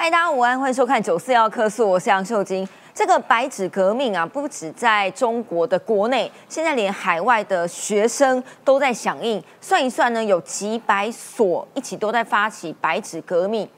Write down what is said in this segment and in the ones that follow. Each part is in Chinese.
嗨，大家午安，欢迎收看九四幺科诉，我是杨秀晶。这个白纸革命啊，不止在中国的国内，现在连海外的学生都在响应。算一算呢，有几百所一起都在发起白纸革命。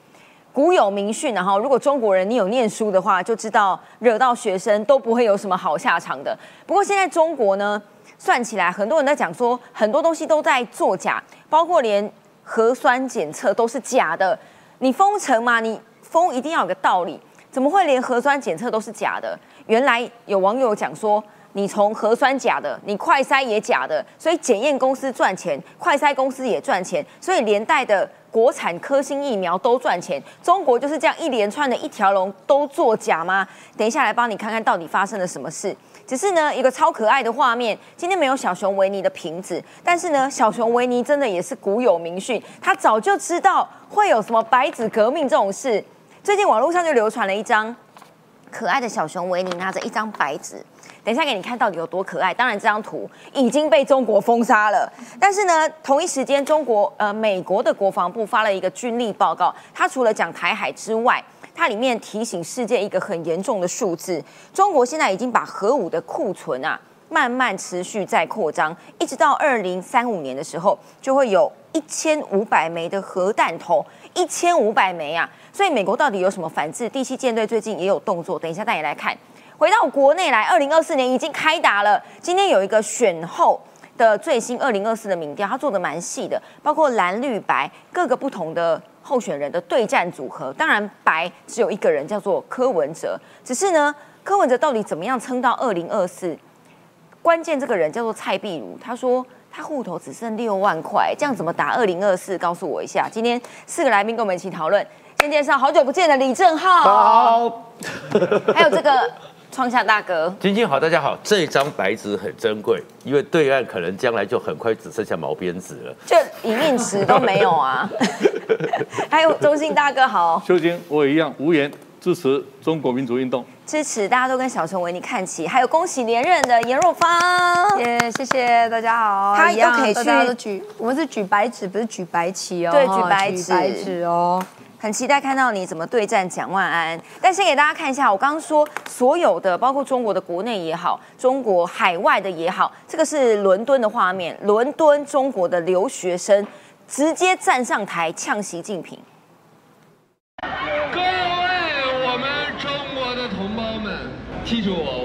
古有名训，然后如果中国人你有念书的话，就知道惹到学生都不会有什么好下场的。不过现在中国呢，算起来很多人在讲说，很多东西都在作假，包括连核酸检测都是假的。你封城嘛，你封一定要有个道理，怎么会连核酸检测都是假的？原来有网友讲说，你从核酸假的，你快筛也假的，所以检验公司赚钱，快筛公司也赚钱，所以连带的。国产科兴疫苗都赚钱，中国就是这样一连串的一条龙都作假吗？等一下来帮你看看到底发生了什么事。只是呢，一个超可爱的画面，今天没有小熊维尼的瓶子，但是呢，小熊维尼真的也是古有名训，他早就知道会有什么白纸革命这种事。最近网络上就流传了一张可爱的小熊维尼拿着一张白纸。等一下给你看到底有多可爱。当然，这张图已经被中国封杀了。但是呢，同一时间，中国呃，美国的国防部发了一个军力报告。它除了讲台海之外，它里面提醒世界一个很严重的数字：中国现在已经把核武的库存啊，慢慢持续在扩张，一直到二零三五年的时候，就会有一千五百枚的核弹头，一千五百枚啊！所以美国到底有什么反制？第七舰队最近也有动作。等一下带你来看。回到国内来，二零二四年已经开打了。今天有一个选后的最新二零二四的民调，他做的蛮细的，包括蓝绿白各个不同的候选人的对战组合。当然，白只有一个人叫做柯文哲，只是呢，柯文哲到底怎么样撑到二零二四？关键这个人叫做蔡碧如，他说他户头只剩六万块，这样怎么打二零二四？告诉我一下。今天四个来宾跟我们一起讨论。先介绍好久不见的李正浩，好，还有这个。创下大哥，晶晶好，大家好。这张白纸很珍贵，因为对岸可能将来就很快只剩下毛边纸了，就一面纸都没有啊。还有中信大哥好，秀晶我也一样，无言支持中国民族运动，支持大家都跟小熊维尼看齐。还有恭喜连任的严若芳，耶，谢谢大家好。他又可以去举，我们是举白纸，不是举白旗哦。对，举白纸哦。很期待看到你怎么对战蒋万安，但先给大家看一下，我刚刚说所有的，包括中国的国内也好，中国海外的也好，这个是伦敦的画面，伦敦中国的留学生直接站上台呛习近平。各位我们中国的同胞们，记住我，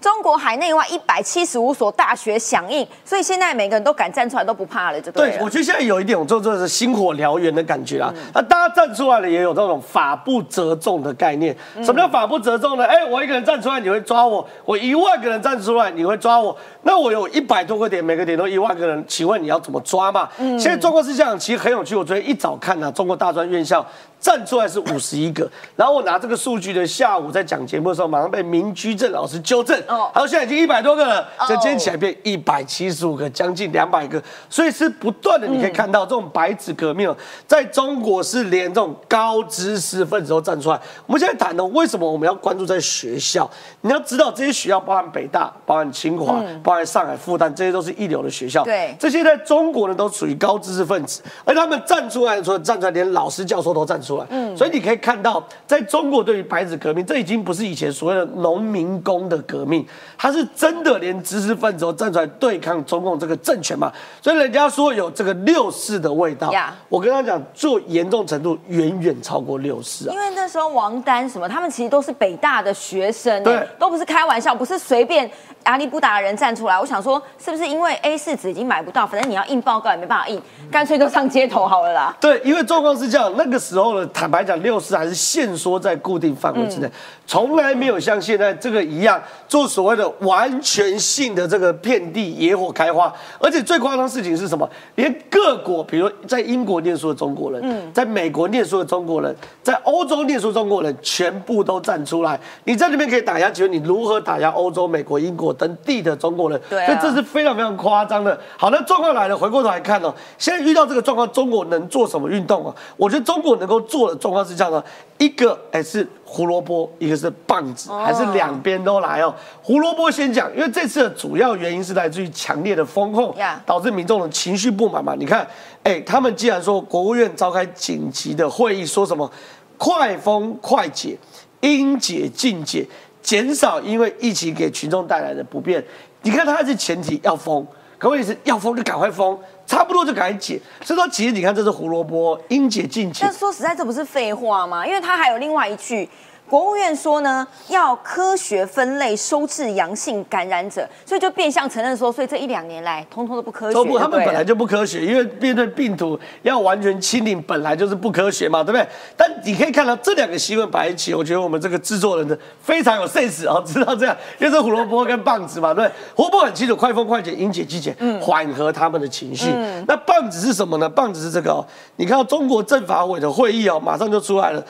中国海内外一百七十五所大学响应，所以现在每个人都敢站出来，都不怕了，就对。对，我觉得现在有一点，我做做是星火燎原的感觉啊。那大家站出来了，也有这种法不责众的概念。什么叫法不责众呢？哎，我一个人站出来，你会抓我；我一万个人站出来，你会抓我。那我有一百多个点，每个点都一万个人，请问你要怎么抓嘛？现在中国是这样，其实很有趣。我昨天一早看啊，中国大专院校。站出来是五十一个，然后我拿这个数据的下午在讲节目的时候，马上被民居正老师纠正，哦，还有现在已经一百多个了，这今天起来变一百七十五个，将近两百个，所以是不断的，你可以看到这种白纸革命，在中国是连这种高知识分子都站出来。我们现在谈的为什么我们要关注在学校？你要知道这些学校包含北大、包含清华、包含上海复旦，这些都是一流的学校。对，这些在中国呢都属于高知识分子，而他们站出来的时候，站出来连老师教授都站出来。出来，嗯，所以你可以看到，在中国对于白纸革命，这已经不是以前所谓的农民工的革命，他是真的连知识分子都站出来对抗中共这个政权嘛。所以人家说有这个六四的味道，我跟他讲，做严重程度远远超过六四啊。因为那时候王丹什么，他们其实都是北大的学生，对，都不是开玩笑，不是随便阿里不达的人站出来。我想说，是不是因为 A 四纸已经买不到，反正你要印报告也没办法印，干脆都上街头好了啦。对，因为状况是这样，那个时候。坦白讲，六四还是限缩在固定范围之内，从来没有像现在这个一样做所谓的完全性的这个遍地野火开花，而且最夸张的事情是什么？连各国，比如在英国念书的中国人，嗯在美国念书的中国人，在欧洲念书的中国人，全部都站出来。你在那边可以打压，请问你如何打压欧洲、美国、英国等地的中国人？对啊所以这是非常非常夸张的。好，那状况来了，回过头来看哦，现在遇到这个状况，中国能做什么运动啊？我觉得中国能够做的状况是这样的：一个哎是胡萝卜，一个是棒子，还是两边都来哦。胡萝卜先讲，因为这次的主要原因是来自于强烈的风控导致民众的情绪不满嘛。你看，哎，他们既然说国务院召开紧急的会议，说什么快封快解、应解尽解，减少因为疫情给群众带来的不便。你看，它还是前提要封，可问题是要封就赶快封，差不多就赶紧解。所以说，其实你看，这是胡萝卜，应解尽解但。说实在，这不是废话吗？因为他还有另外一句。国务院说呢，要科学分类收治阳性感染者，所以就变相承认说，所以这一两年来，通通都不科学。都不，他们本来就不科学，因为面对病毒要完全清零，本来就是不科学嘛，对不对？但你可以看到这两个新闻摆一起，我觉得我们这个制作人的非常有 sense 哦，知道这样，因为这胡萝卜跟棒子嘛，对不对？胡萝卜很清楚，快封快解，应解即解，缓和他们的情绪。那棒子是什么呢？棒子是这个哦，你看到中国政法委的会议哦，马上就出来了。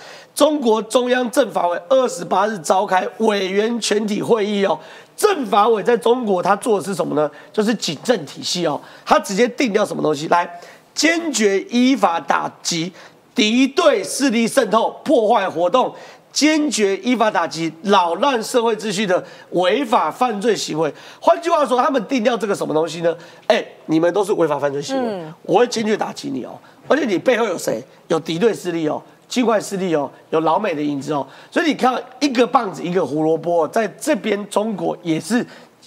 中国中央政法委二十八日召开委员全体会议哦，政法委在中国他做的是什么呢？就是警政体系哦，他直接定掉什么东西来，坚决依法打击敌对势力渗透、破坏活动。坚决依法打击扰乱社会秩序的违法犯罪行为。换句话说，他们定掉这个什么东西呢？哎，你们都是违法犯罪行为，我会坚决打击你哦。而且你背后有谁？有敌对势力哦。境外势力哦，有老美的影子哦，所以你看一个棒子一个胡萝卜，在这边中国也是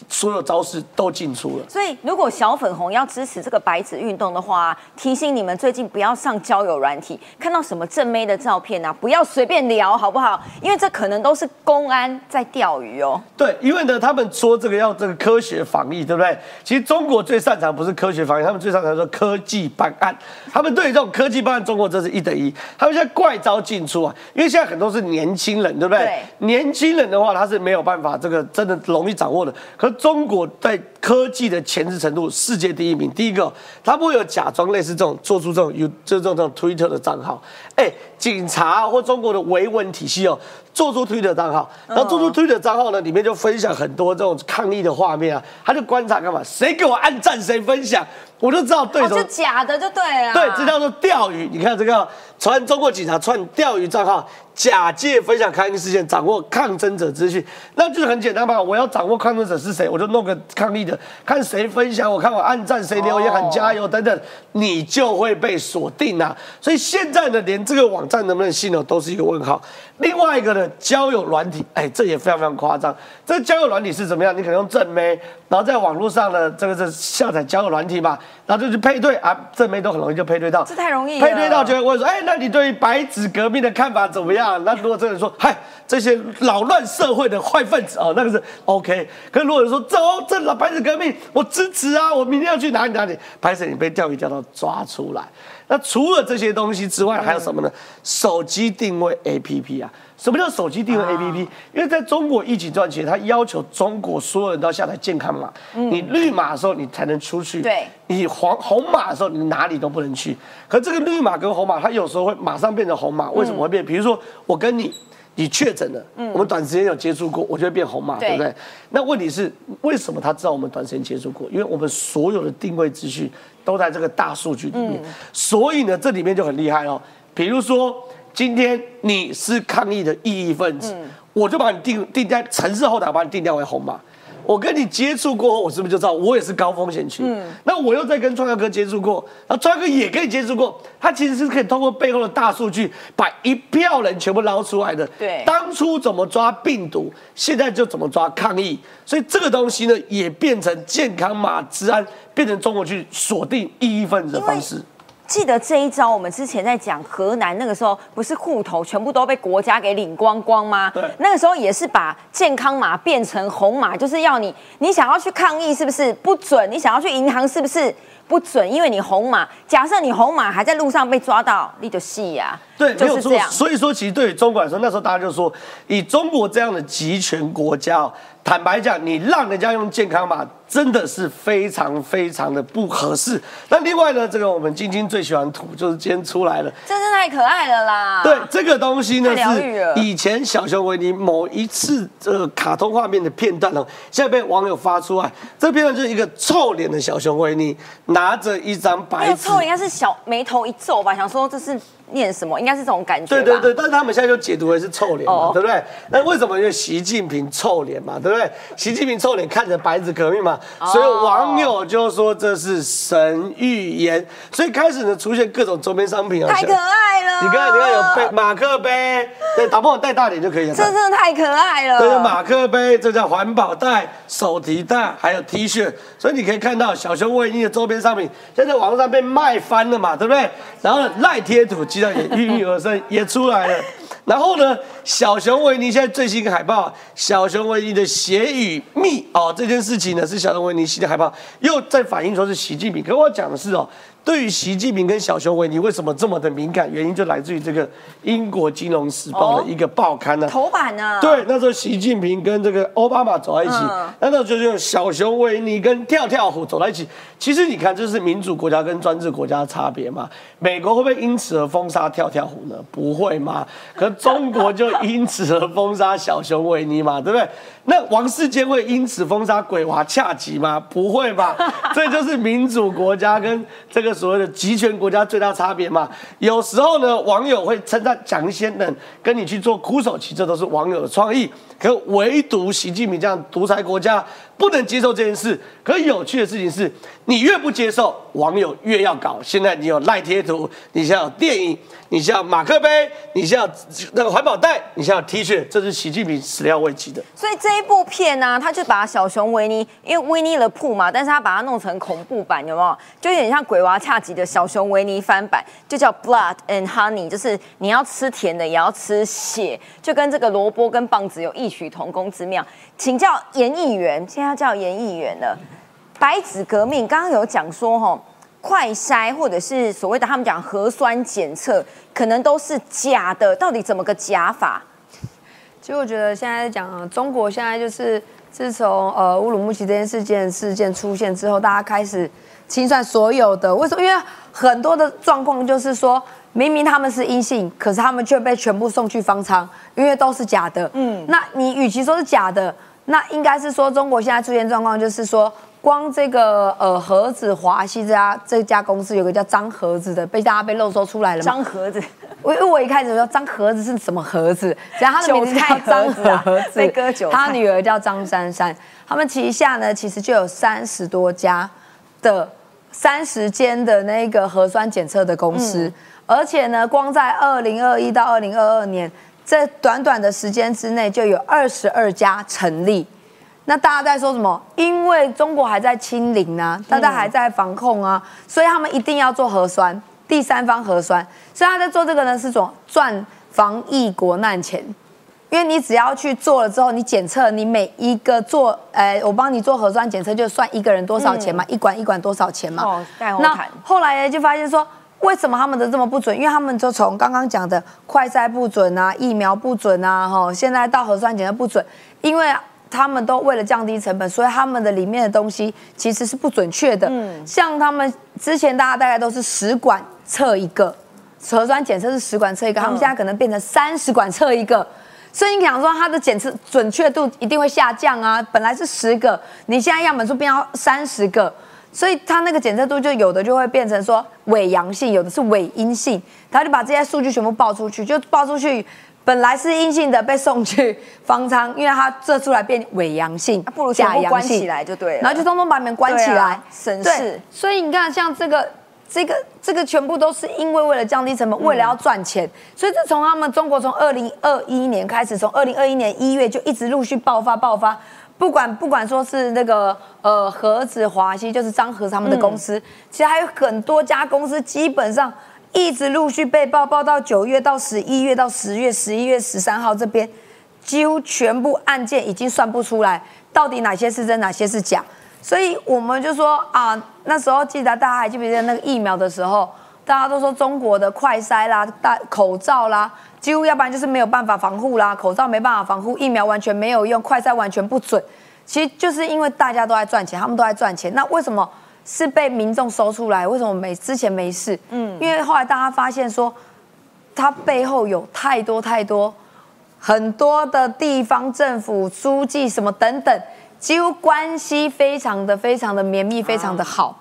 所有招式都进出了。所以，如果小粉红要支持这个白纸运动的话，提醒你们最近不要上交友软体，看到什么正妹的照片啊，不要随便聊，好不好？因为这可能都是公安在钓鱼哦。对，因为呢，他们说这个要这个科学防疫，对不对？其实中国最擅长不是科学防疫，他们最擅长说科技办案。他们对于这种科技办案，中国这是一等一。他们现在怪招进出啊，因为现在很多是年轻人，对不对？对年轻人的话，他是没有办法这个真的容易掌握的。可是中国在科技的前置程度世界第一名。第一个，他不会有假装类似这种做出这种有就这种这种 Twitter 的账号。哎，警察或中国的维稳体系哦，做出 Twitter 账号，然后做出 Twitter 账号呢，里面就分享很多这种抗议的画面啊，他就观察干嘛？谁给我按赞，谁分享，我就知道对哦，手是假的就对了。对，这叫做钓鱼。你看这个传中国警察串钓鱼账号，假借分享抗议事件，掌握抗争者资讯，那就是很简单嘛。我要掌握抗争者是谁，我就弄个抗议的，看谁分享，我看我按赞，谁留言喊加油等等，你就会被锁定啊。所以现在呢，连这个网站能不能信哦，都是一个问号。另外一个呢，交友软体，哎，这也非常非常夸张。这个交友软体是怎么样？你可能用正妹，然后在网络上呢，这个是下载交友软体嘛，然后就去配对啊，正妹都很容易就配对到。这太容易配对到就会问说，哎，那你对于白纸革命的看法怎么样？那如果这个人说，嗨，这些扰乱社会的坏分子哦，那个是 OK。可是如果说走，这老白纸革命，我支持啊，我明天要去哪里哪里，白纸你被钓鱼钓到抓出来。那除了这些东西之外，还有什么呢？手机定位 APP 啊。什么叫手机定位 APP？、因为在中国疫情这段期间，它要求中国所有人都要下载健康码。你绿码的时候，你才能出去。对你黄红码的时候，你哪里都不能去。可这个绿码跟红码，它有时候会马上变成红码。为什么会变？比如说我跟你。你确诊了，我们短时间有接触过，我就会变红码，对对不对？那问题是，为什么他知道我们短时间接触过？因为我们所有的定位资讯都在这个大数据里面，所以呢，这里面就很厉害哦。比如说，今天你是抗议的异议分子，我就把你定定在城市后台，把你定调为红码。我跟你接触过后，我是不是就知道我也是高风险区？那我又在跟创耀哥接触过，然后创耀哥也跟你接触过，他其实是可以通过背后的大数据，把一票人全部捞出来的。对当初怎么抓病毒，现在就怎么抓抗疫，所以这个东西呢，也变成健康码治安，变成中国去锁定异议分子的方式。记得这一招，我们之前在讲河南那个时候，不是户头全部都被国家给领光光吗？对那个时候也是把健康码变成红码，就是要你，你想要去抗议是不是不准？你想要去银行是不是不准？因为你红码，假设你红码还在路上被抓到，你就戏呀。对，没有错就是这。样。所以说，其实对于中国来说，那时候大家就说，以中国这样的集权国家哦，坦白讲，你让人家用健康码，真的是非常非常的不合适。那另外呢，这个我们晶晶最喜欢涂，就是今天出来了。真是太可爱了啦！对，这个东西呢是以前小熊维尼某一次呃卡通画面的片段哦，现在被网友发出来。这片段就是一个臭脸的小熊维尼拿着一张白纸应该是小眉头一皱吧，想说这是念什么，应该是这种感觉。对对对，但是他们现在就解读为是臭脸嘛，哦对不对？那为什么？因为习近平臭脸嘛，对不对？习近平臭脸看着白纸革命嘛，哦所以网友就说这是神预言，所以开始呢出现各种周边商品啊，太可爱了。你看，你看有杯马克杯，对，打破我带大点就可以了。这真的太可爱了。这叫马克杯，这叫环保袋、手提袋，还有 T 恤，所以你可以看到小熊维尼的周边商品现在在网络上被卖翻了嘛，对不对？然后呢，赖贴图基本上也应运而生，也出来了。然后呢，小熊维尼现在最新海报，小熊维尼的血与蜜哦，这件事情呢是小熊维尼新的海报，又在反映说是习近平。可我讲的是哦，对于习近平跟小熊维尼为什么这么的敏感，原因就来自于这个英国金融时报的一个报刊呢、头版呢？对，那时候习近平跟这个奥巴马走在一起，嗯那时候就是用小熊维尼跟跳跳虎走在一起。其实你看，这是民主国家跟专制国家的差别嘛？美国会不会因此而封杀跳跳虎呢？不会嘛？可中国就因此而封杀小熊维尼嘛，对不对？那王世坚会因此封杀鬼娃恰吉吗？不会吧？这就是民主国家跟这个所谓的集权国家最大差别嘛。有时候呢，网友会称赞讲一些人跟你去做苦手棋，这都是网友的创意。可唯独习近平这样独裁国家不能接受这件事。可有趣的事情是，你越不接受，网友越要搞。现在你有赖贴图，你现在有电影，你像马克杯，你像那个环保袋，你像 T 恤，这是习近平始料未及的。所以这一部片呢、他就把小熊维尼，因为维尼了铺嘛，但是他把它弄成恐怖版，有没有？就有点像鬼娃恰吉的小熊维尼翻版，就叫 Blood and Honey，就是你要吃甜的，也要吃血，就跟这个萝卜跟棒子有异曲同工之妙。请教严议员，现在叫严议员了。白纸革命刚刚有讲说，吼，快筛或者是所谓的他们讲核酸检测，可能都是假的，到底怎么个假法？其实我觉得现在讲啊，中国现在就是自从呃乌鲁木齐这件事件事件出现之后，大家开始清算所有的。为什么？因为很多的状况就是说，明明他们是阴性，可是他们却被全部送去方舱，因为都是假的。嗯，那你与其说是假的，那应该是说中国现在出现状况就是说。光这个呃盒子华西这家这家公司有个叫张盒子的，被大家被漏搜出来了嘛？张盒子。我因为我一开始说张盒子是什么盒子，然后他的名字叫张盒子 被割韭菜他女儿叫张珊珊，他们旗下呢其实就有三十多家的三十间的那个核酸检测的公司，而且呢，光在二零二一到二零二二年这短短的时间之内，就有二十二家成立。那大家在说什么？因为中国还在清零啊，大家还在防控啊，所以他们一定要做核酸，第三方核酸。所以他在做这个呢，是种赚防疫国难钱。因为你只要去做了之后，你检测，你每一个做，呃，我帮你做核酸检测，就算一个人多少钱嘛，一管一管多少钱嘛。哦那毯后来呢，就发现说，为什么他们的这么不准？因为他们就从刚刚讲的快筛不准啊，疫苗不准啊，哈，现在到核酸检测不准，因为他们都为了降低成本，所以他们的里面的东西其实是不准确的。嗯，像他们之前大家大概都是十管测一个，核酸检测是十管测一个，他们现在可能变成三十管测一个。所以你想说它的检测准确度一定会下降啊？本来是十个，你现在样本数变到三十个，所以它那个检测度就有的就会变成说伪阳性，有的是伪阴性，他就把这些数据全部报出去，就报出去，本来是阴性的被送去方舱，因为它测出来变伪阳性，啊不如全部关起来就对了然后就通通把你们关起来省对事所以你看，像这个。这个这个全部都是因为为了降低成本，为了要赚钱，所以这从他们中国从二零二一年开始，从二零二一年一月就一直陆续爆发爆发，不管不管说是那个呃盒子华西，就是张和他们的公司，其实还有很多家公司，基本上一直陆续被爆，爆到九月到十一月到十月十一月十三号这边，几乎全部案件已经算不出来，到底哪些是真，哪些是假。所以我们就说啊，那时候记得大家还记不记得那个疫苗的时候，大家都说中国的快筛啦、大口罩啦，几乎要不然就是没有办法防护啦，口罩没办法防护，疫苗完全没有用，快筛完全不准。其实就是因为大家都在赚钱，他们都在赚钱。那为什么是被民众搜出来？为什么没之前没事？嗯，因为后来大家发现说，它背后有太多太多很多的地方政府书记什么等等，几乎关系非常的非常的绵密，非常的好。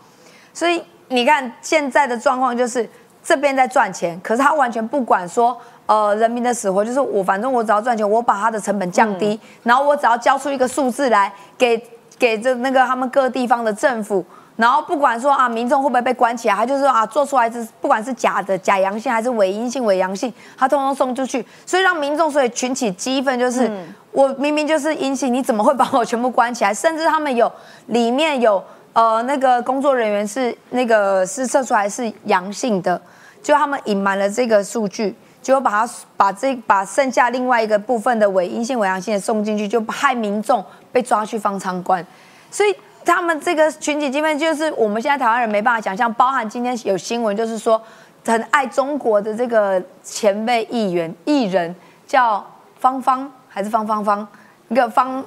所以你看现在的状况就是这边在赚钱，可是他完全不管说呃人民的死活，就是我反正我只要赚钱，我把它的成本降低，然后我只要交出一个数字来给给这那个他们各地方的政府。然后不管说啊，民众会不会被关起来，他就是说啊，做出来是不管是假的假阳性还是伪阴性伪阳性，他通通送出去，所以让民众所以群起激愤，就是、我明明就是阴性，你怎么会把我全部关起来？甚至他们有里面有呃那个工作人员是那个是测出来是阳性的，就他们隐瞒了这个数据。结果把它把这把剩下另外一个部分的伪阴性伪阳性的送进去，就害民众被抓去方仓关，所以。他们这个群体基本，就是我们现在台湾人没办法想象。包含今天有新闻，就是说很爱中国的这个前辈议员艺人叫芳芳还是方芳芳，一个方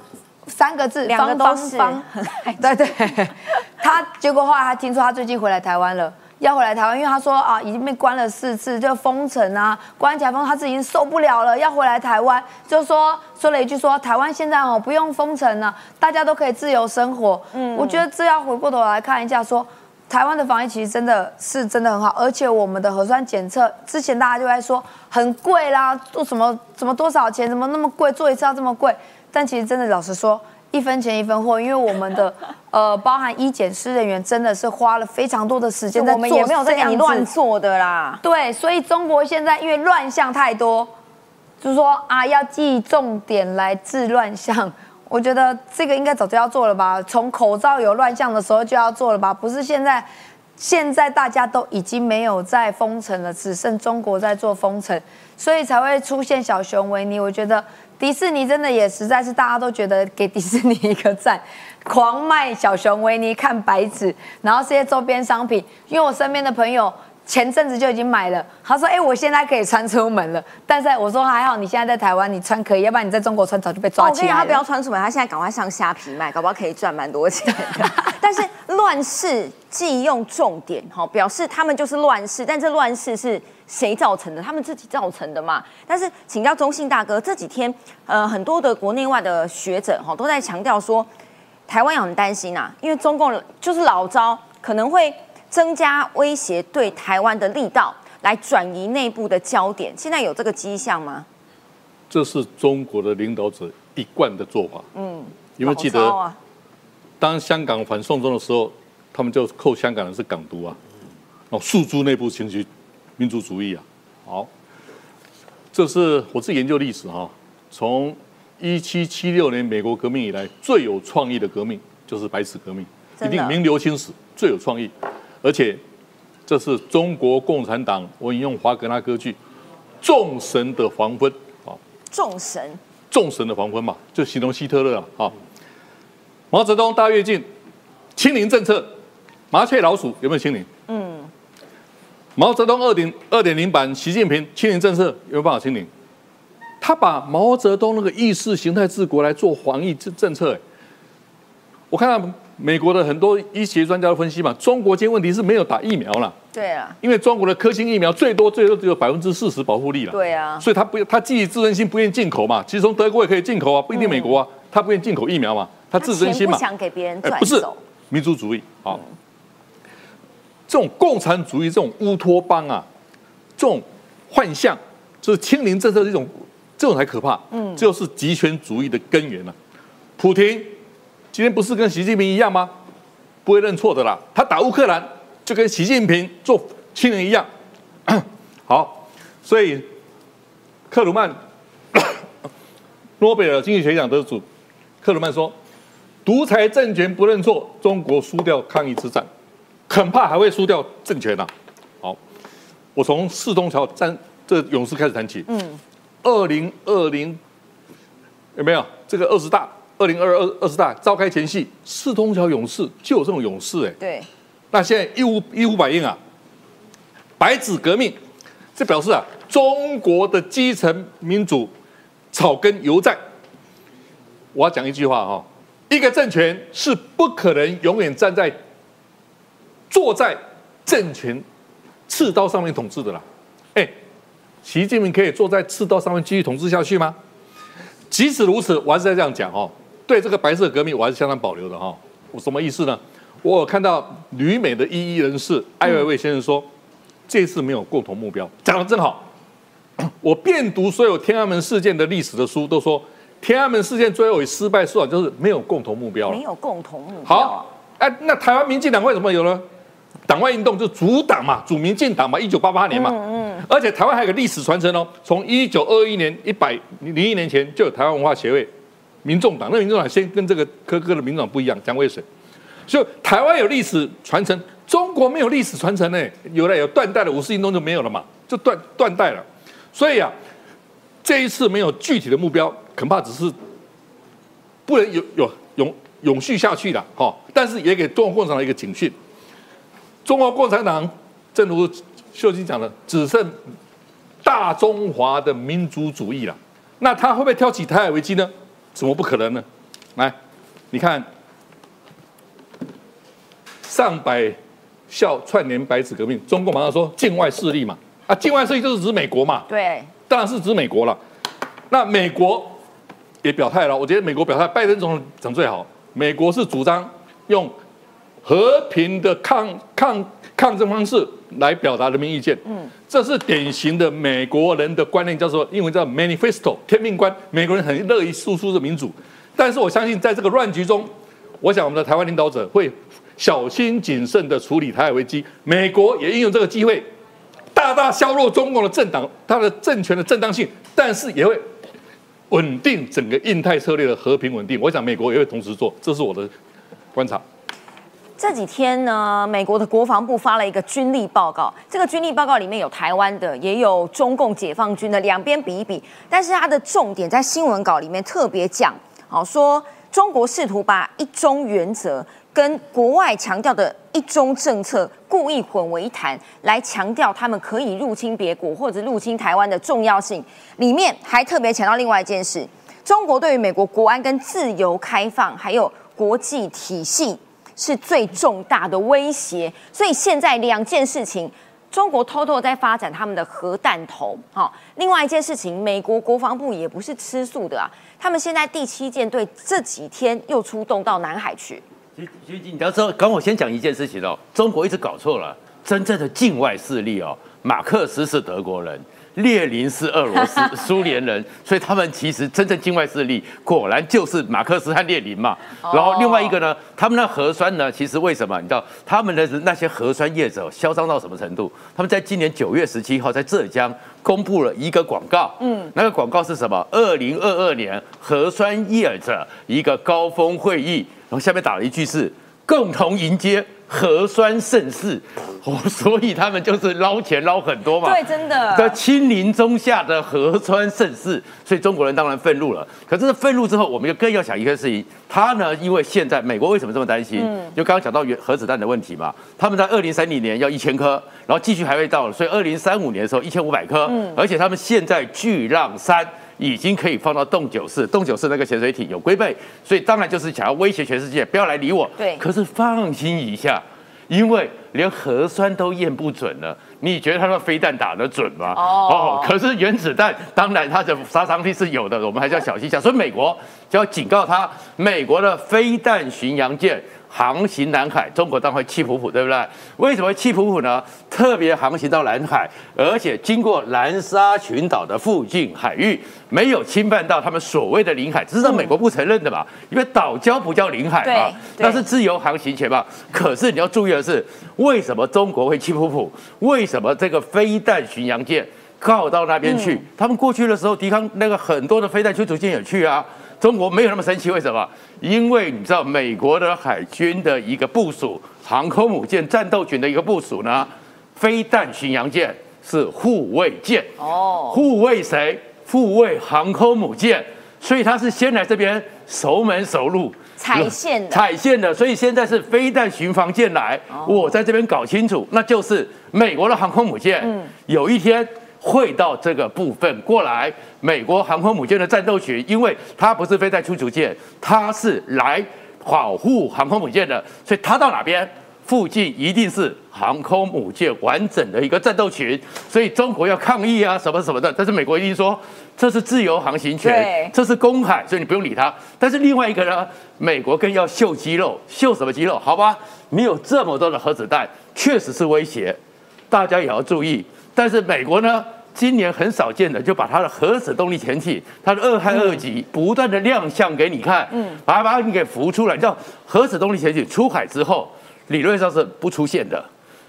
三个字，两个方都是方方对对，他结果后来他听说他最近回来台湾了。要回来台湾，因为他说啊，已经被关了四次，就封城啊，关起来封，他自己已经受不了了，要回来台湾，就说说了一句说，台湾现在哦不用封城了，大家都可以自由生活。嗯，我觉得这要回过头来看一下，说台湾的防疫其实真的是真的很好，而且我们的核酸检测之前大家就在说很贵啦，做什么怎么多少钱，怎么那么贵，做一次要这么贵，但其实真的老实说。一分钱一分货，因为我们的 呃，包含医检师人员真的是花了非常多的时间在做我们也没有在给你乱做的啦。对，所以中国现在因为乱象太多，就是说啊，要记重点来治乱象。我觉得这个应该早就要做了吧，从口罩有乱象的时候就要做了吧，不是现在。现在大家都已经没有在封城了，只剩中国在做封城，所以才会出现小熊维尼。我觉得迪士尼真的也实在是大家都觉得给迪士尼一个赞，狂卖小熊维尼看白纸，然后这些周边商品，因为我身边的朋友。前阵子就已经买了，他说：“哎、我现在可以穿出门了。”但是我说还好，你现在在台湾，你穿可以，要不然你在中国穿早就被抓哦我跟你，他起来了。不要穿出门，他现在赶快上虾皮卖，搞不好可以赚蛮多钱的。但是乱世忌用重点，哈，表示他们就是乱世，但这乱世是谁造成的？他们自己造成的嘛。但是请教中信大哥，这几天呃很多的国内外的学者哈都在强调说，台湾也很担心啊，因为中共就是老招，可能会增加威胁对台湾的力道，来转移内部的焦点。现在有这个迹象吗？这是中国的领导者一贯的做法。嗯，有没有记得？当香港反送中的时候，他们就扣香港人是港独啊，哦，诉诸内部情绪民族主义啊。好，这是我自己研究历史哈、从一七七六年美国革命以来，最有创意的革命就是白纸革命，一定名留青史，最有创意，而且这是中国共产党，我引用华格纳歌剧《众神的黄昏》啊。众神众神的黄昏嘛，就形容希特勒啊啊。毛泽东大跃进，清零政策，麻雀老鼠有没有清零？嗯。毛泽东二点二点零版，习近平清零政策有没有办法清零？他把毛泽东那个意识形态治国来做防疫政政策，哎，我看到美国的很多医学专家的分析嘛，中国今天问题是没有打疫苗了，对啊，因为中国的科兴疫苗最多最多只有百分之四十保护力了。对啊，所以他不，他基于自尊心不愿意进口嘛。其实从德国也可以进口啊，不一定美国啊，他不愿意进口疫苗嘛，他自尊心嘛钱不。想给别人哎不是，民族主义啊，这种共产主义这种乌托邦啊，这种幻象，就是清零政策这种，这种才可怕。嗯，这就是极权主义的根源了、普京今天不是跟习近平一样吗？不会认错的啦，他打乌克兰就跟习近平做亲人一样。好，所以克鲁曼 诺贝尔经济学奖得主克鲁曼说，独裁政权不认错，中国输掉抗疫之战，恐怕还会输掉政权呐、好，我从四通桥战这勇士开始谈起。嗯，二零二零有没有这个二十大？二零二二二十大召开前夕，四通桥勇士就有这种勇士哎、对，那现在一无一无百应啊！白纸革命，这表示啊，中国的基层民主草根犹在。我要讲一句话哈、一个政权是不可能永远站在坐在政权刺刀上面统治的啦。哎，习近平可以坐在刺刀上面继续统治下去吗？即使如此，我还是在这样讲哦。对这个白色革命，我还是相当保留的哈、我什么意思呢？我有看到旅美的异议人士艾维卫先生说，这次没有共同目标，讲的真好。我遍读所有天安门事件的历史的书，都说天安门事件最后以失败收场，就是没有共同目标了没。有共同目标啊。好，哎，那台湾民进党为什么有呢？党外运动就主党嘛，主民进党嘛，一九八八年嘛，嗯，而且台湾还有个历史传承哦，从一九二一年一百零一年前就有台湾文化协会、民众党，那民众党先跟这个科科的民众党不一样，蒋渭水，所以台湾有历史传承，中国没有历史传承呢，有了有断代了，五四运动就没有了嘛，就断断代了，所以啊，这一次没有具体的目标，恐怕只是不能有有永永续下去的哈、但是也给中国共产党一个警讯。中国共产党正如秀晶讲的，只剩大中华的民族主义了。那他会不会挑起台海危机呢？怎么不可能呢？来，你看上百校串联白纸革命，中共马上说境外势力嘛，啊，境外势力就是指美国嘛，对，当然是指美国了。那美国也表态了，我觉得美国表态，拜登总统讲最好，美国是主张用和平的抗抗抗争方式来表达人民意见。嗯，这是典型的美国人的观念，叫做英文叫 manifesto 天命观。美国人很乐意诉诸着民主，但是我相信在这个乱局中，我想我们的台湾领导者会小心谨慎的处理台海危机。美国也应用这个机会，大大削弱中共的政党它的政权的正当性，但是也会稳定整个印太策略的和平稳定。我想美国也会同时做，这是我的观察。这几天呢，美国的国防部发了一个军力报告，这个军力报告里面有台湾的，也有中共解放军的，两边比一比。但是它的重点在新闻稿里面特别讲，好说中国试图把一中原则跟国外强调的一中政策故意混为一谈，来强调他们可以入侵别国或者入侵台湾的重要性。里面还特别强调另外一件事：中国对于美国国安跟自由开放，还有国际体系。是最重大的威胁，所以现在两件事情，中国偷偷在发展他们的核弹头。好、另外一件事情，美国国防部也不是吃素的啊，他们现在第七舰队这几天又出动到南海去。其实，其实你要知道，刚我先讲一件事情哦，中国一直搞错了，真正的境外势力哦，马克思是德国人，列宁是俄罗斯 苏联人，所以他们其实真正境外势力果然就是马克思和列宁嘛。然后另外一个呢，他们的核酸呢，其实为什么你知道他们的那些核酸业者嚣张到什么程度？他们在今年九月十七号在浙江公布了一个广告，嗯，那个广告是什么？二零二二年核酸业者一个高峰会议，然后下面打了一句是共同迎接。核酸盛世，哦，所以他们就是捞钱捞很多嘛。对，真的。的亲临中下的核酸盛世，所以中国人当然愤怒了。可是愤怒之后，我们就更要想一个事情，他呢，因为现在美国为什么这么担心？就刚刚讲到原核子弹的问题嘛，他们在二零三零年要一千颗，然后继续还会到，所以二零三五年的时候一千五百颗，而且他们现在巨浪三。已经可以放到洞九四，洞九四那个潜水艇有龟背，所以当然就是想要威胁全世界，不要来理我。对可是放心一下，因为连核酸都验不准了，你觉得他的飞弹打得准吗？哦可是原子弹当然它的杀伤力是有的，我们还是要小心一下。所以美国就要警告他，美国的飞弹巡洋舰。航行南海，中国当然会气噗噗，对不对？为什么会气噗噗呢？特别航行到南海，而且经过南沙群岛的附近海域，没有侵犯到他们所谓的领海，只是让美国不承认的嘛？因为岛礁不叫领海嘛那是自由航行权嘛。可是你要注意的是，为什么中国会气噗噗？为什么这个飞弹巡洋舰靠到那边去？他们过去的时候，抵抗那个很多的飞弹驱逐舰也去啊。中国没有那么神奇，为什么？因为你知道美国的海军的一个部署，航空母舰战斗群的一个部署呢，飞弹巡洋舰是护卫舰，哦，护卫谁？护卫航空母舰，所以他是先来这边守门守路，踩线的。踩线的，所以现在是飞弹巡防舰来，我在这边搞清楚，那就是美国的航空母舰，有一天会到这个部分过来。美国航空母舰的战斗群，因为它不是飞在驱逐舰，它是来保护航空母舰的，所以它到哪边？附近一定是航空母舰完整的一个战斗群，所以中国要抗议啊什么什么的，但是美国一定说这是自由航行权，这是公海，所以你不用理它。但是另外一个呢，美国更要秀肌肉，秀什么肌肉？好吧，你有这么多的核子弹，确实是威胁，大家也要注意。但是美国呢，今年很少见的就把它的核子动力潜艇，它的二害二级不断的亮相给你看，嗯，把它把你给浮出来。你知道核子动力潜艇出海之后，理论上是不出现的，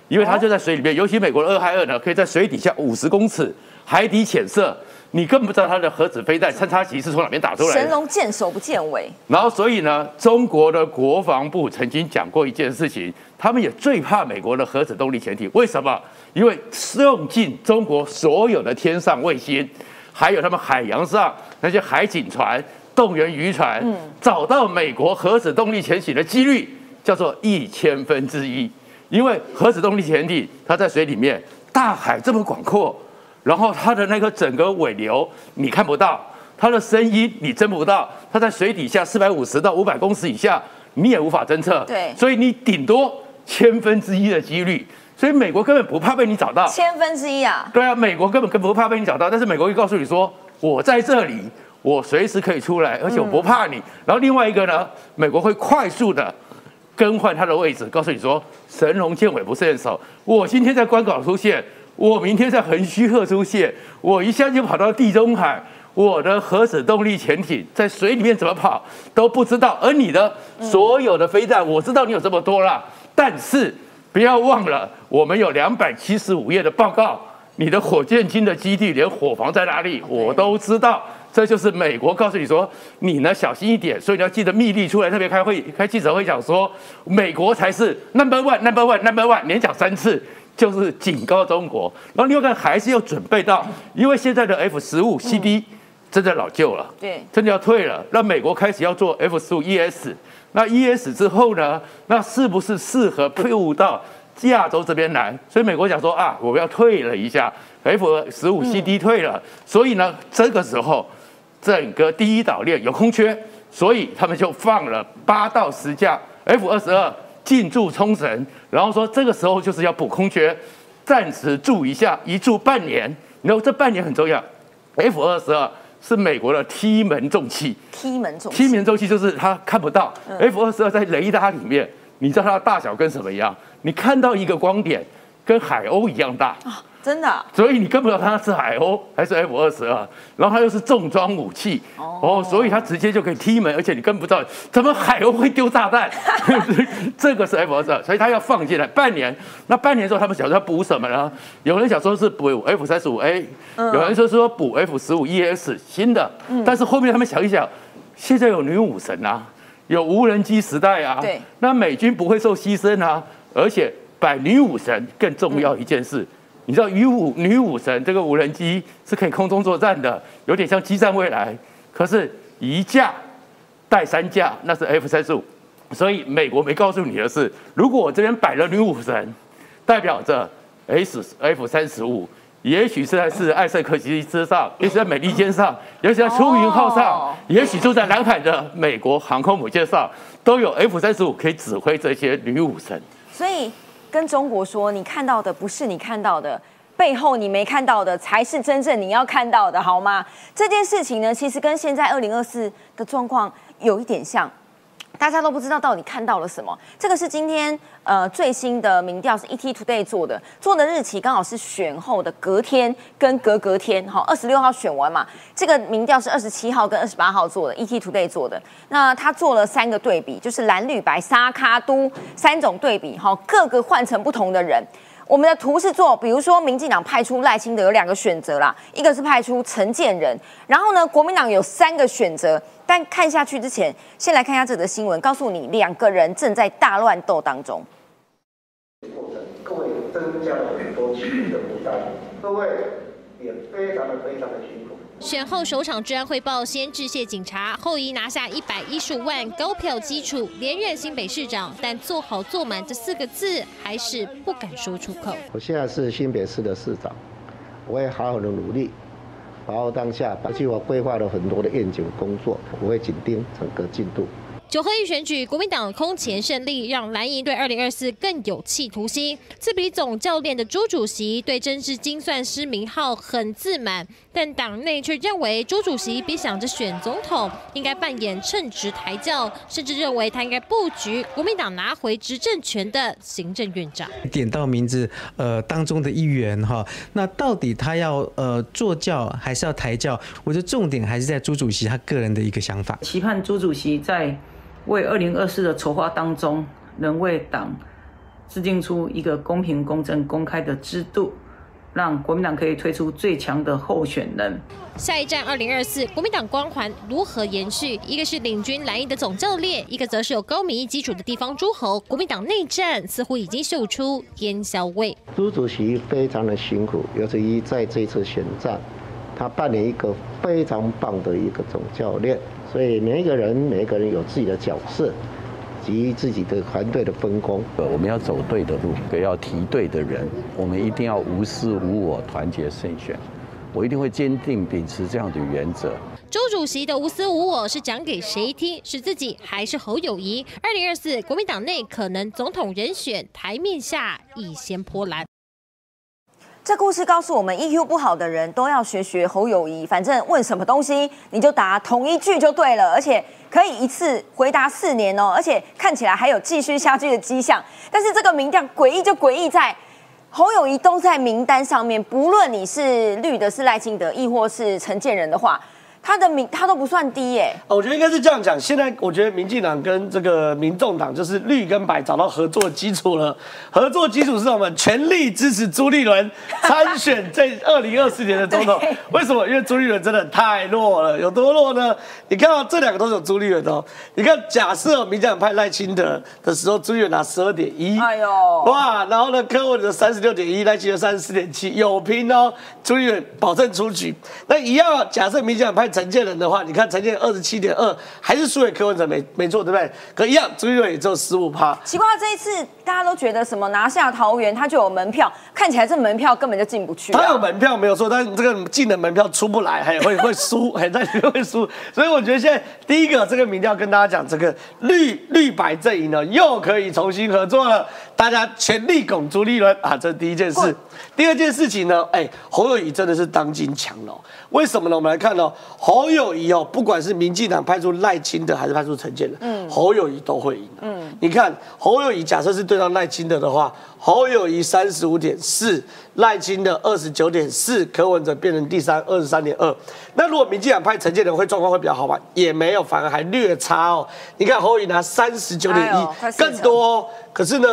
因为它就在水里面，尤其美国的二害二呢，可以在水底下五十公尺海底潜射，你根本不知道它的核子飞弹三叉戟是从哪边打出来的。神龙见首不见尾，然后，所以呢，中国的国防部曾经讲过一件事情，他们也最怕美国的核子动力潜艇。为什么？因为用尽中国所有的天上卫星，还有他们海洋上那些海警船、动员渔船，找到美国核子动力潜艇的几率叫做一千分之一。因为核子动力潜艇它在水里面，大海这么广阔，然后它的那个整个尾流你看不到，它的声音你侦不到，它在水底下四百五十到五百公尺以下你也无法侦测，对所以你顶多千分之一的几率，所以美国根本不怕被你找到，千分之一啊！对啊，美国根本根本不怕被你找到，但是美国会告诉你说我在这里，我随时可以出来，而且我不怕你。然后另外一个呢，美国会快速的更换它的位置，告诉你说神龙见尾不是手，我今天在关岛出现，我明天在横须贺出现，我一下就跑到地中海。我的核子动力潜艇在水里面怎么跑都不知道，而你的所有的飞弹，我知道你有这么多啦，但是不要忘了，我们有两百七十五页的报告，你的火箭军的基地连火房在哪里我都知道。这就是美国告诉你说，你呢小心一点，所以你要记得密令出来特别开会开记者会讲说，美国才是 number one number one number one，连讲三次。就是警告中国，然后另外一个还是要准备到，因为现在的 F 十五 CD 真的老旧了，对真的要退了。那美国开始要做 F 十五 ES，那 ES 之后呢，那是不是适合配伍到亚洲这边来？所以美国讲说啊，我们要退了一下，F 十五 CD 退了，所以呢，这个时候整个第一岛链有空缺，所以他们就放了八到十架 F 二十二进驻冲绳，然后说这个时候就是要补空缺，暂时驻一下，一驻半年。然后这半年很重要，F 二十二是美国的梯门重器，梯门重梯门重器就是它看不到。F 二十二在雷达里面，你知道它的大小跟什么一样？你看到一个光点跟海鸥一样大，真的啊所以你根本不知道它是海鸥还是 F 二十二，然后它又是重装武器哦所以它直接就可以踢门，而且你根本不知道怎么海鸥会丢炸弹，这个是 F 二十二，所以它要放进来半年。那半年之后，他们想说要补什么呢？有人想说是补 F 三十五 A，有人说说补 F 十五 ES 新的，但是后面他们想一想，现在有女武神啊，有无人机时代啊，对，那美军不会受牺牲啊，而且摆女武神更重要一件事。你知道女武女武神这个无人机是可以空中作战的，有点像激战未来。可是一架带三架，那是 F 三十五。所以美国没告诉你的是，如果我这边摆了女武神，代表着 S F 三十五，也许是在是艾塞克基之上，也许在美利坚上，也许在出云号上哦，也许就在南海的美国航空母舰上，都有 F 三十五可以指挥这些女武神。所以跟中国说，你看到的不是你看到的，背后你没看到的才是真正你要看到的，好吗？这件事情呢，其实跟现在二零二四的状况有一点像。大家都不知道到底看到了什么。这个是今天呃最新的民调，是 ET Today 做的，做的日期刚好是选后的隔天跟隔隔天，哈，二十六号选完嘛。这个民调是二十七号跟二十八号做的，ET Today 做的。那他做了三个对比，就是蓝绿白沙卡都三种对比，哈，各个换成不同的人。我们的图是做，比如说民进党派出赖清德有两个选择啦，一个是派出陈建仁，然后呢，国民党有三个选择。但看下去之前，先来看一下这则新闻，告诉你两个人正在大乱斗当中。过程，各位增加了很多新的负担，各位也非常的非常的辛苦。选后首场治安汇报，先致谢警察，后移拿下一百一十五万高票基础，连任新北市长。但做好做满这四个字，还是不敢说出口。我现在是新北市的市长，我会好好的努力，把握当下，而且我规划了很多的愿景工作，我会紧盯整个进度。九合一选举，国民党空前胜利，让蓝营对二零二四更有企图心。自比总教练的朱主席对政治精算师名号很自满，但党内却认为朱主席别想着选总统，应该扮演称职抬轿，甚至认为他应该布局国民党拿回执政权的行政院长。点到名字，呃，当中的一员哈，那到底他要呃坐轿还是要抬轿？我觉得重点还是在朱主席他个人的一个想法。期盼朱主席在。为二零二四的筹划当中，能为党制定出一个公平、公正、公开的制度，让国民党可以推出最强的候选人。下一站二零二四，国民党光环如何延续？一个是领军蓝营的总教练，一个则是有高民意基础的地方诸侯。国民党内战似乎已经嗅出烟硝味。朱主席非常的辛苦，尤其于在这次选战，他扮演一个非常棒的一个总教练。所以每一个人，每一个人有自己的角色及自己的团队的分工。我们要走对的路，要提对的人。我们一定要无私无我，团结胜选。我一定会坚定秉持这样的原则。周主席的无私无我是讲给谁听？是自己还是侯友谊？二零二四国民党内可能总统人选台面下一掀波澜。这故事告诉我们，EQ 不好的人都要学学侯友谊，反正问什么东西你就答同一句就对了，而且可以一次回答四年哦，而且看起来还有继续下去的迹象。但是这个民调诡异就诡异在侯友谊都在名单上面，不论你是绿的、是赖清德，亦或是陈建仁的话。他的名他都不算低耶，我觉得应该是这样讲。现在我觉得民进党跟这个民众党就是绿跟白找到合作基础了。合作基础是我们全力支持朱立伦参选这二零二四年的总统。为什么？因为朱立伦真的太弱了，有多弱呢？你看到这两个都是有朱立伦的。你看，假设民进党派赖清德的时候，朱立伦拿十二点一，哎呦，哇！然后呢，柯文哲三十六点一，赖清德三十四点七，有拼哦。朱立伦保证出局。那一样，假设民进党派。陈建仁的话，你看陈建二十七点二，还是输给柯文哲，没没错，对不对？可一样，朱立伦也只有十五趴。奇怪，这一次大家都觉得什么拿下桃园，他就有门票，看起来这门票根本就进不去。他有门票没有错，但是这个进的门票出不来，还会 会输，还在会输。所以我觉得现在第一个这个民调跟大家讲，这个绿绿白阵营呢又可以重新合作了，大家全力拱朱立伦啊，这是第一件事。第二件事情呢，哎，侯友谊真的是当今强了。为什么呢？我们来看哦，侯友谊哦，不管是民进党派出赖清德还是派出陈建仁，嗯，侯友谊都会赢。嗯，你看侯友谊假设是对上赖清德的话，侯友谊三十五点四，赖清德二十九点四，柯文哲变成第三二十三点二。那如果民进党派陈建仁会状况会比较好吗？也没有，反而还略差哦。你看侯友谊拿三十九点一，更多哦。可是呢？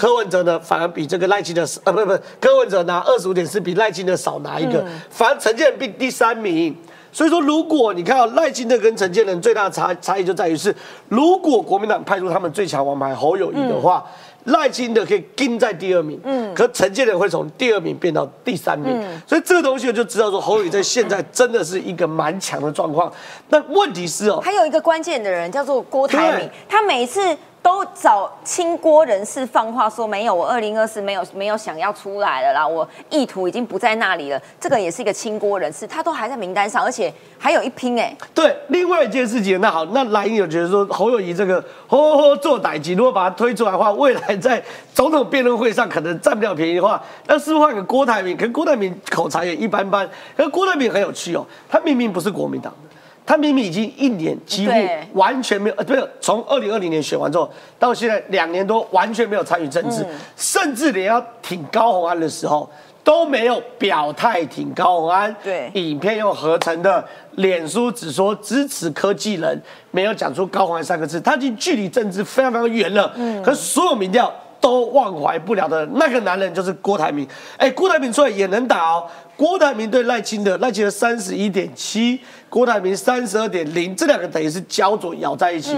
柯文哲呢，反而比这个赖清德呃，不不，柯文哲拿二十五点四，比赖清德少拿一个，反而陈建仁并第三名。所以说，如果你看到赖清德跟陈建仁最大的差差异就在于是，如果国民党派出他们最强王牌侯友谊的话，赖清德可以跟在第二名，嗯，可陈建仁会从第二名变到第三名。所以这个东西我就知道说，侯友谊在现在真的是一个蛮强的状况。那问题是哦，还有一个关键的人叫做郭台铭，他每次。都找清郭人士放话说没有，我二零二四没有没有想要出来了啦，我意图已经不在那里了。这个也是一个清郭人士，他都还在名单上，而且还有一拼哎。对，另外一件事情，那好，那蓝营有觉得说侯友谊这个吼吼做歹机，如果把他推出来的话，未来在总统辩论会上可能占不了便宜的话，那是不是换个郭台铭？可郭台铭口才也一般般，可郭台铭很有趣哦，他明明不是国民党的。他明明已经一年几乎完全没有，呃，不是从二零二零年选完之后到现在两年多完全没有参与政治，甚至连要挺高红安的时候都没有表态挺高红安。对，影片用合成的，脸书只说支持科技人，没有讲出高红安三个字，他已经距离政治非常非常远了。嗯，可是所有民调都忘怀不了的那个男人就是郭台铭。哎，郭台铭出来也能打哦。郭台铭对赖清德，赖清德三十一点七，郭台铭三十二点零，这两个等于是焦灼咬在一起。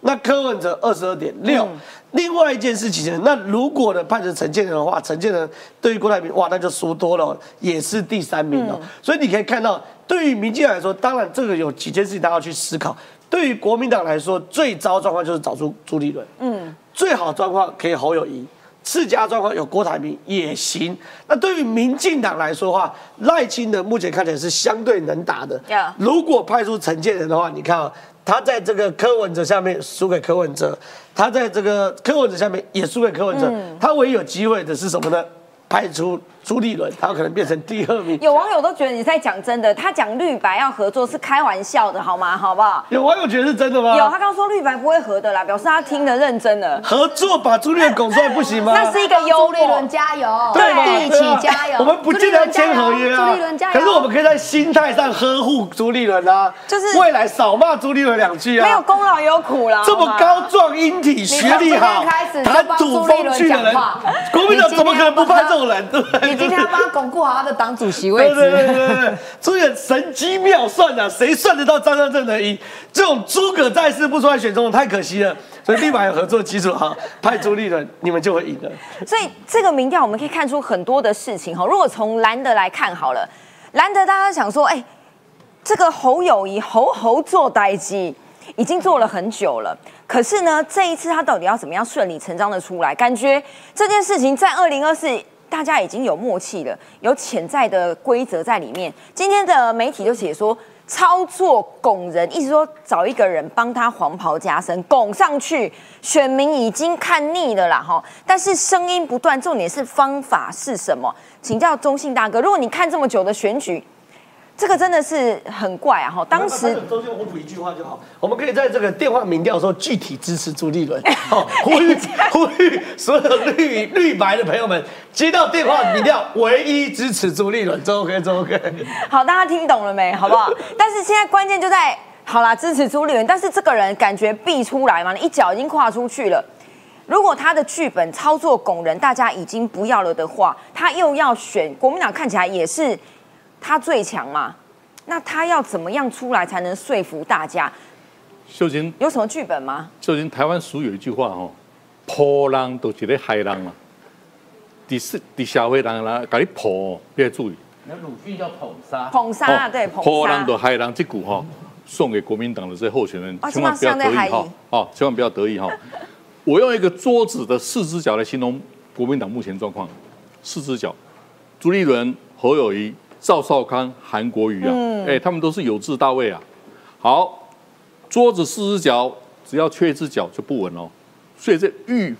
那柯文哲二十二点六。另外一件事情呢，那如果呢判成陈建仁的话，陈建仁对于郭台铭哇，那就输多了，也是第三名哦。所以你可以看到，对于民进党来说，当然这个有几件事情大家要去思考。对于国民党来说，最糟状况就是找出朱立伦，嗯，最好状况可以侯友谊，次佳状况有郭台铭也行。那对于民进党来说的话，赖清德目前看起来是相对能打的。如果派出陈建仁的话，你看啊，他在这个柯文哲下面输给柯文哲，他在这个柯文哲下面也输给柯文哲，他唯一有机会的是什么呢？派出朱立伦，他可能变成第二名。有网友都觉得你在讲真的，他讲绿白要合作是开玩笑的，好吗？好不好？有网友觉得是真的吗？有，他刚说绿白不会合的啦，表示他听得认真的。合作把朱立伦拱出来不行吗？那是一个优。朱立伦加油，对，一起加油。我们不见得签合约啊，朱立伦加油。可是我们可以在心态上呵护朱立伦啊，就是未来少骂朱立伦两句啊。没有功劳也有苦劳。这么高壮、英体、学历好、谈吐风趣的人，国民党怎么可能不怕这种人？对不对？今天要帮他巩固好他的党主席位置。对对对对，朱立神机妙算啊，谁算得到张善政能赢？这种诸葛在世不出来选总统太可惜了。所以立马有合作基础哈，派朱立伦，你们就会赢了。所以这个民调我们可以看出很多的事情哈。如果从蓝德来看好了，蓝德大家想说，哎，这个侯友谊侯侯做代机已经做了很久了，可是呢，这一次他到底要怎么样顺理成章的出来？感觉这件事情在二零二四。大家已经有默契了，有潜在的规则在里面。今天的媒体就写说，操作拱人，意思说找一个人帮他黄袍加身，拱上去，选民已经看腻了啦哈。但是声音不断，重点是方法是什么？请教中信大哥，如果你看这么久的选举。这个真的是很怪啊！哈，当时中间我补一句话就好，我们可以在这个电话民调的时候具体支持朱立伦，好呼吁 呼吁所有绿绿白的朋友们接到电话民调，唯一支持朱立伦，周 OK 周 OK。好，大家听懂了没？好不好？但是现在关键就在，好啦，支持朱立伦，但是这个人感觉必出来嘛，你一脚已经跨出去了。如果他的剧本操作拱人，大家已经不要了的话，他又要选国民党，看起来也是。他最强嘛？那他要怎么样出来才能说服大家？秀琴有什么剧本吗？秀琴，台湾俗有一句话哦，破浪都是咧海浪嘛。第四、第下回人啦，搞你破，要注意。那鲁迅叫捧杀。捧杀对，破浪都海浪这股哈，送给国民党的这些候选人，千万不要得意哈。哦，千万不要得意哈。我用一个桌子的四只脚来形容国民党目前状况。四只脚，朱立伦、侯友谊。赵少康、韩国瑜啊，哎，他们都是有志大位啊。好，桌子四只脚，只要缺一只脚就不稳哦。所以这预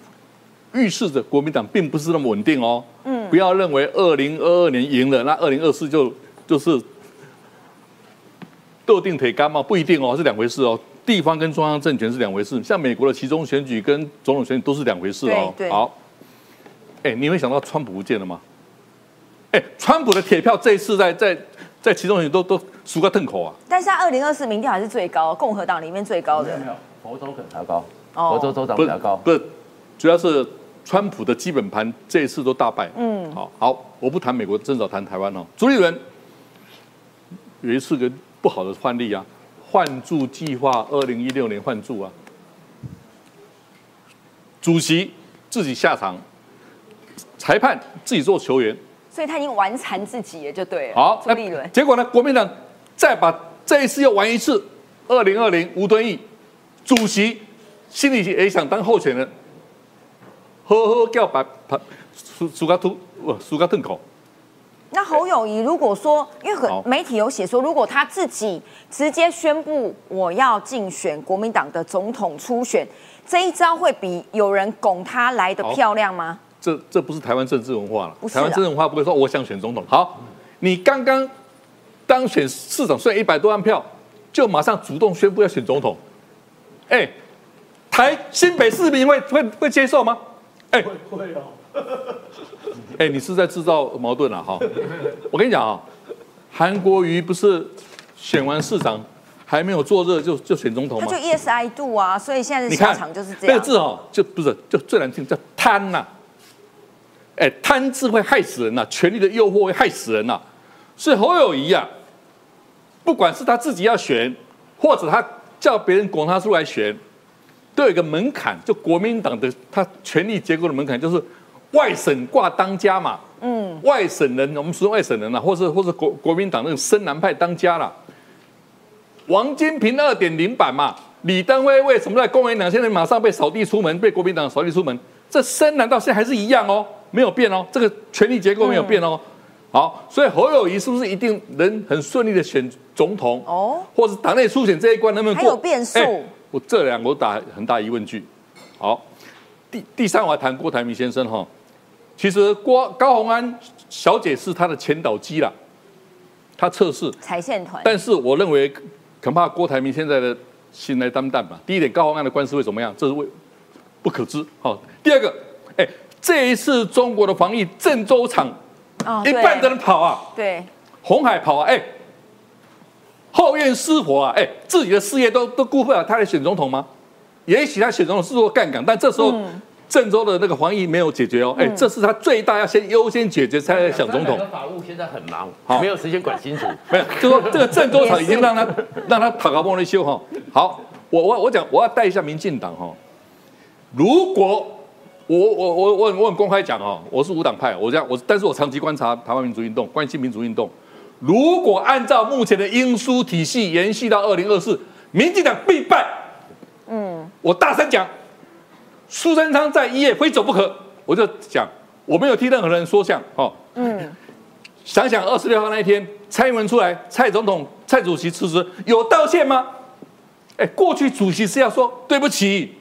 预示着国民党并不是那么稳定哦。嗯，不要认为二零二二年赢了，那二零二四就就是斗定腿干嘛？不一定哦，是两回事哦。地方跟中央政权是两回事，像美国的其中选举跟总统选举都是两回事哦。好，哎，你会想到川普不见了吗？川普的铁票这一次在在在其中也都都输个痛口啊！但是他二零二四民调还是最高，共和党里面最高的。没有，佛州可能高，佛州州长比较高。不是，主要是川普的基本盘这一次都大败。嗯，好，好，我不谈美国，正早谈台湾哦。朱立伦有一次个不好的范例啊，换注计划，二零一六年换注啊，主席自己下场，裁判自己做球员。所以他已经玩残自己了，就对了。好，朱立伦。结果呢？国民党再把这一次又玩一次。二零二零吴敦义主席心里也想当候选人，呵呵叫把把苏苏嘎突苏嘎吞口。那侯友谊如果说，因为很媒体有写说，如果他自己直接宣布我要竞选国民党的总统初选，这一招会比有人拱他来的漂亮吗？这这不是台湾政治文化了。台湾政治文化不会说我想选总统。好，你刚刚当选市长，虽然一百多万票，就马上主动宣布要选总统。哎，台新北市民会会会接受吗？哎，会哦。哎，你是在制造矛盾了哈。我跟你讲啊，韩国瑜不是选完市长还没有坐热就就选总统吗他就？ESI 度啊，所以现在的下场就是这样。那个字哦，就不是就最难听，叫贪呐、哎，贪字会害死人呐、权力的诱惑会害死人呐、所以侯友谊啊，不管是他自己要选，或者他叫别人拱他出来选，都有一个门槛，就国民党的他权力结构的门槛，就是外省挂当家嘛。嗯，外省人，我们说外省人啊，或是或是国国民党那种深蓝派当家啦。王金平二点零版嘛，李登辉为什么在公民党现在马上被扫地出门，被国民党扫地出门？这深蓝到现在还是一样哦，没有变哦，这个权力结构没有变哦。好，所以侯友谊是不是一定能很顺利的选总统？哦，或是党内初选这一关能不能过？还有变数哎我这两个我打很大疑问句。好，第第三我要谈郭台铭先生哈，其实郭高虹安小姐是他的前导机啦，他测试，踩线团，但是我认为恐怕郭台铭现在的心来担淡吧。第一点，高虹安的官司会怎么样？这是为不可知。好，第二个，哎，这一次中国的防疫郑州厂哦一半的人跑啊，对，红海跑啊，哎，后院失火啊，哎，自己的事业都都顾不了，他来选总统吗？也许他选总统是做杠杆，但这时候郑州的那个防疫没有解决哦，哎，这是他最大要先优先解决，才来想总统。法务现在很忙，好没有时间管清楚。没有，就说这个郑州厂已经让他让他讨个梦的修哈。好，我我我讲我要带一下民进党哈。如果我我我我很我很公开讲哦，我是无党派，我这样我但是我长期观察台湾民主运动，关心民主运动。如果按照目前的英苏体系延续到二零二四，民进党必败。嗯，我大声讲，苏贞昌在一夜非走不可。我就讲，我没有替任何人说相哦。嗯，想想二十六号那一天，蔡英文出来，蔡总统、蔡主席辞职，有道歉吗？哎，过去主席是要说对不起，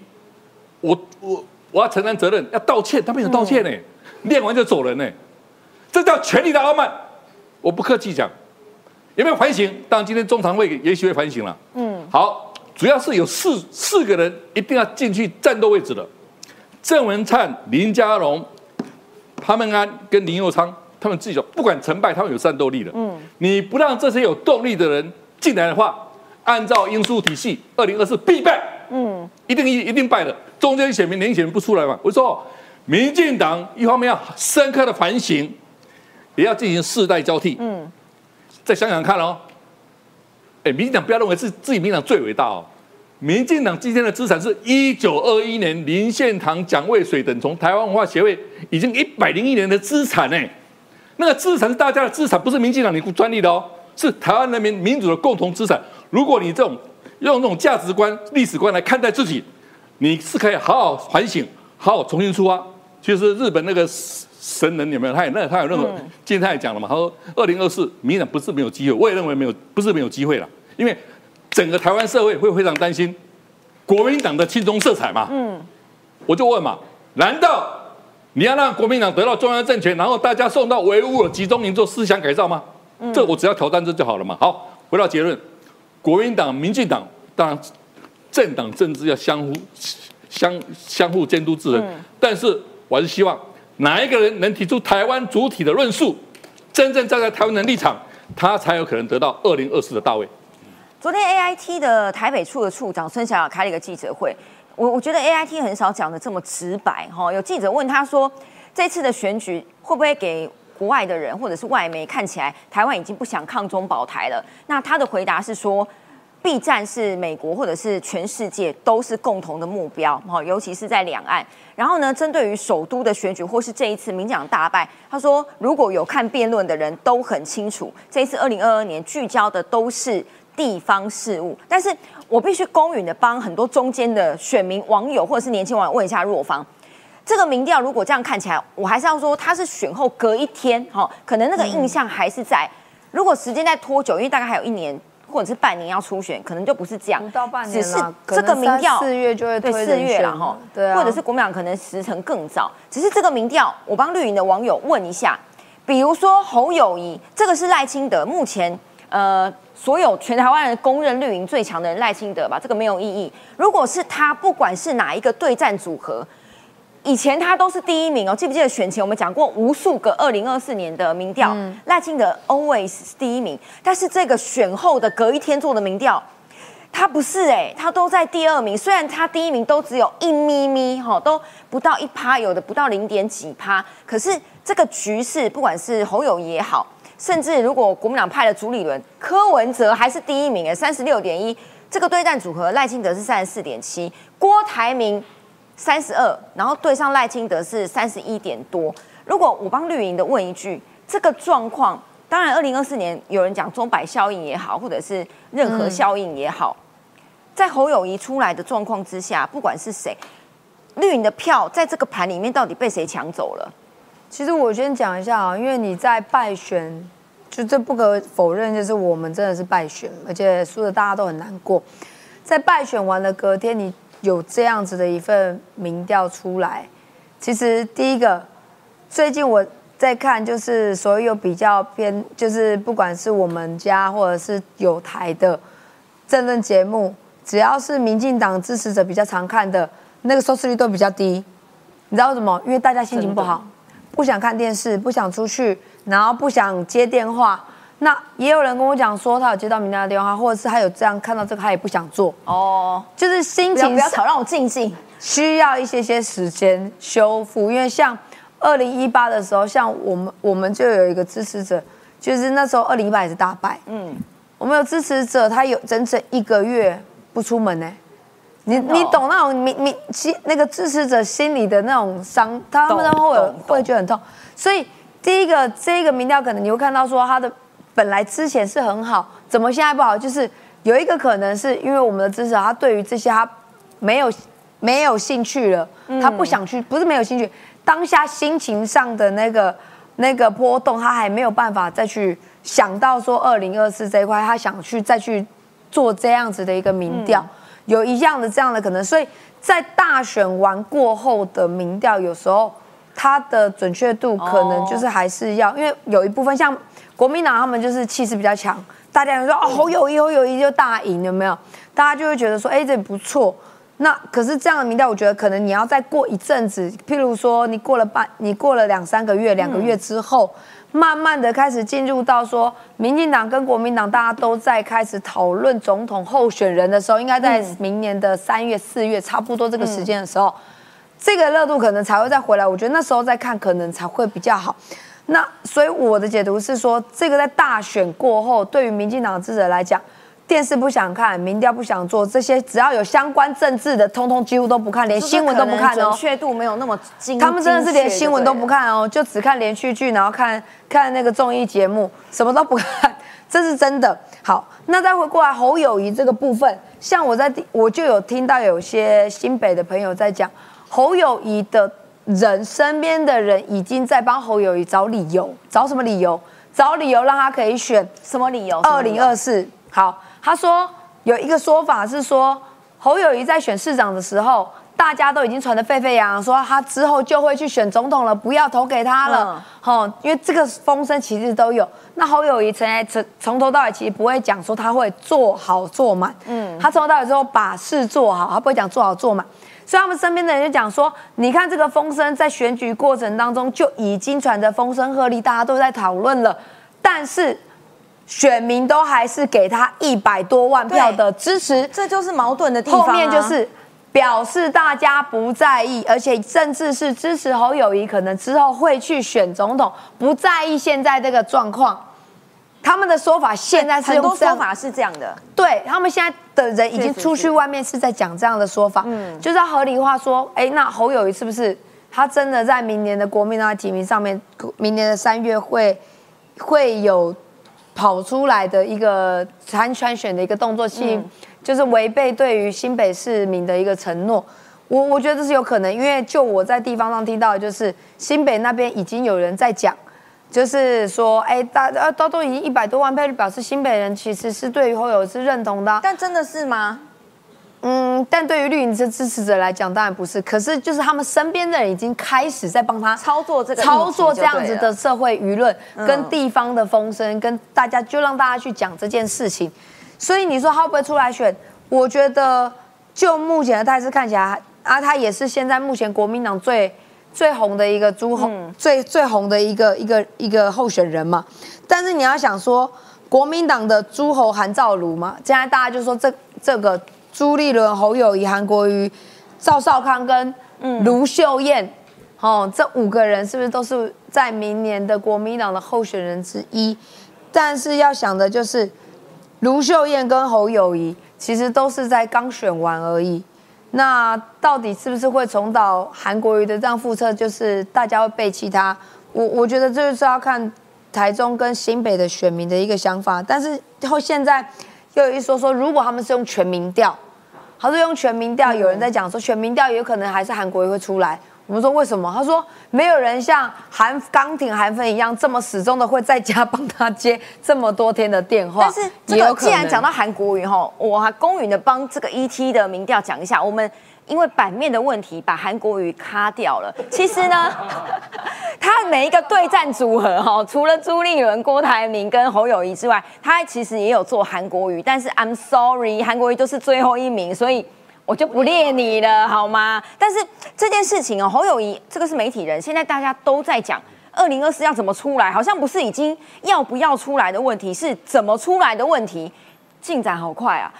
我我我要承担责任，要道歉，他没有道歉呢，练完就走人呢，这叫权力的傲慢。我不客气讲，有没有反省？当然，今天中常会也许会反省了。嗯，好，主要是有四四个人一定要进去战斗位置的，郑文灿、林佳龙、潘孟安跟林佑昌，他们自己说不管成败，他们有战斗力的。嗯，你不让这些有动力的人进来的话，按照因素体系，二零二四必败。嗯，一定一一定败的。中间选民年轻选民不出来嘛？我说，民进党一方面要深刻的反省，也要进行世代交替。嗯，再想想看哦。哎，民进党不要认为是自己民进党最伟大哦。民进党今天的资产是一九二一年林献堂、蒋渭水等从台湾文化协会已经一百零一年的资产呢。那个资产是大家的资产，不是民进党你专利的哦，是台湾人民民主的共同资产。如果你这种用这种价值观、历史观来看待自己，你是可以好好反省，好好重新出发。其实日本那个神人有没有？他也那他有任何，今天他也讲了嘛，他说二零二四民进党不是没有机会，我也认为没有，不是没有机会了，因为整个台湾社会会非常担心国民党的青中色彩嘛。嗯，我就问嘛，难道你要让国民党得到中央政权，然后大家送到维吾尔集中营做思想改造吗？这我只要挑战这就好了嘛。好，回到结论，国民党、民进党当然政党政治要相互相相互监督制衡，但是我还是希望哪一个人能提出台湾主体的论述，真正站在台湾的立场，他才有可能得到二零二四的大位。昨天 AIT 的台北处的处长孙小雅开了一个记者会，我我觉得 AIT 很少讲的这么直白哈。有记者问他说，这次的选举会不会给国外的人或者是外媒看起来台湾已经不想抗中保台了？那他的回答是说。B 站是美国或者是全世界都是共同的目标，哈，尤其是在两岸。然后呢，针对于首都的选举或是这一次民进党大败，他说如果有看辩论的人都很清楚，这一次二零二二年聚焦的都是地方事务。但是我必须公允的帮很多中间的选民、网友或者是年轻网友问一下若芳，这个民调如果这样看起来，我还是要说他是选后隔一天，哈，可能那个印象还是在。如果时间再拖久，因为大概还有一年。或者是半年要初选，可能就不是这样，不到半年只是这个民调四月就会对四月了哈，对啊，或者是国民党可能时程更早，只是这个民调，我帮绿营的网友问一下，比如说侯友谊，这个是赖清德目前呃所有全台湾人公认绿营最强的人赖清德吧，这个没有意义。如果是他，不管是哪一个对战组合。以前他都是第一名哦，记不记得选前我们讲过无数个二零二四年的民调，赖清德 always 是第一名。但是这个选后的隔一天做的民调，他不是哎、他都在第二名，虽然他第一名都只有一咪咪哈，都不到一趴，有的不到零点几趴，可是这个局势，不管是侯友宜也好，甚至如果国民党派了朱立伦，柯文哲还是第一名哎，三十六点一，这个对战组合赖清德是三十四点七，郭台铭三十二，然后对上赖清德是三十一点多。如果我帮绿营的问一句，这个状况，当然二零二四年有人讲中百效应也好，或者是任何效应也好，在侯友谊出来的状况之下，不管是谁，绿营的票在这个盘里面到底被谁抢走了？其实我先讲一下啊，因为你在败选，就这不可否认，就是我们真的是败选，而且输的大家都很难过。在败选完了隔天，你有这样子的一份民调出来，其实第一个，最近我在看，就是所有比较偏，就是不管是我们家或者是有台的政论节目，只要是民进党支持者比较常看的，那个收视率都比较低。你知道为什么？因为大家心情不好，不想看电视，不想出去，然后不想接电话。那也有人跟我讲说，他有接到民调的电话，或者是他有这样看到这个，他也不想做。哦，就是心情不要吵，让我静静。需要一些些时间修复，因为像二零一八的时候，像我们我们就有一个支持者，就是那时候二零一八也是大败，嗯，我们有支持者，他有整整一个月不出门呢。你你懂那种民民心那个支持者心里的那种伤，他们都会会觉得很痛。所以第一个这个民调可能你会看到说他的本来之前是很好，怎么现在不好？就是有一个可能是因为我们的支持他对于这些他没有没有兴趣了，他不想去，不是没有兴趣，当下心情上的那个那个波动，他还没有办法再去想到说二零二四这一块，他想去再去做这样子的一个民调，有一样的这样的可能，所以在大选完过后的民调，有时候它的准确度可能就是还是要，因为有一部分像国民党他们就是气势比较强，大家就说哦侯友谊侯友谊就大赢有没有？大家就会觉得说哎这不错。那可是这样的民调，我觉得可能你要再过一阵子，譬如说你过了半，你过了两三个月、两个月之后，慢慢的开始进入到说，民进党跟国民党大家都在开始讨论总统候选人的时候，应该在明年的三月、四月差不多这个时间的时候，这个热度可能才会再回来。我觉得那时候再看可能才会比较好。那所以我的解读是说，这个在大选过后，对于民进党支持者来讲，电视不想看，民调不想做，这些只要有相关政治的，通通几乎都不看，连新闻都不看哦。准确度没有那么精，他们真的是连新闻都不看哦，就只看连续剧，然后看看那个综艺节目，什么都不看，这是真的。好，那再回过来侯友谊这个部分，像我在我就有听到有些新北的朋友在讲，侯友谊的人身边的人已经在帮侯友谊找理由，找什么理由？找理由让他可以选什么理由？二零二四。好，他说有一个说法是说，侯友谊在选市长的时候，大家都已经传得沸沸扬扬，说他之后就会去选总统了，不要投给他了。哦，因为这个风声其实都有。那侯友谊从来从从头到尾其实不会讲说他会做好做满，嗯，他从头到尾之后把事做好，他不会讲做好做满。所以他们身边的人就讲说，你看这个风声在选举过程当中就已经传着风声鹤唳，大家都在讨论了，但是选民都还是给他一百多万票的支持，这就是矛盾的地方、啊。后面就是表示大家不在意，而且甚至是支持侯友谊，可能之后会去选总统，不在意现在这个状况。他们的说法现在是很多说法是这样的，对他们现在的人已经出去外面是在讲这样的说法，嗯就是要合理化说，哎，那侯友谊是不是他真的在明年的国民党提名上面，明年的三月会会有跑出来的一个参参选的一个动作去，就是违背对于新北市民的一个承诺。我我觉得这是有可能，因为就我在地方上听到，的就是新北那边已经有人在讲。就是说，哎，大呃都都已经一百多万票，就表示新北人其实是对于侯友宜是认同的啊、但真的是吗？嗯，但对于绿营的支持者来讲，当然不是。可是就是他们身边的人已经开始在帮他操作这个操作这样子的社会舆论，嗯跟地方的风声，跟大家就让大家去讲这件事情。所以你说他会不会出来选？我觉得就目前的态势看起来，啊，他也是现在目前国民党最最红的一个朱红，最最红的一个一个一个候选人嘛。但是你要想说，国民党的诸侯韩兆儒嘛，现在大家就说这这个朱立伦、侯友谊、韩国瑜、赵少康跟卢秀燕，哦，这五个人是不是都是在明年的国民党的候选人之一？但是要想的就是，卢秀燕跟侯友谊其实都是在刚选完而已。那到底是不是会重蹈韩国瑜的这样覆辙？就是大家会背弃他？我我觉得这就是要看台中跟新北的选民的一个想法。但是后现在又有一说说，如果他们是用全民调，还是用全民调，有人在讲说全民调有可能还是韩国瑜会出来。我们说为什么？他说没有人像韩钢挺韩粉一样这么始终的会在家帮他接这么多天的电话。但是这个既然讲到韩国语哈，我还公允的帮这个 ET 的民调讲一下，我们因为版面的问题把韩国语卡掉了。其实呢，他每一个对战组合哈，除了朱立伦、郭台铭跟侯友谊之外，他其实也有做韩国语，但是 I'm sorry，韩国语都是最后一名，所以。我就不列你了，好吗？但是这件事情哦，侯友谊这个是媒体人，现在大家都在讲二零二四要怎么出来，好像不是已经要不要出来的问题，是怎么出来的问题，进展好快啊！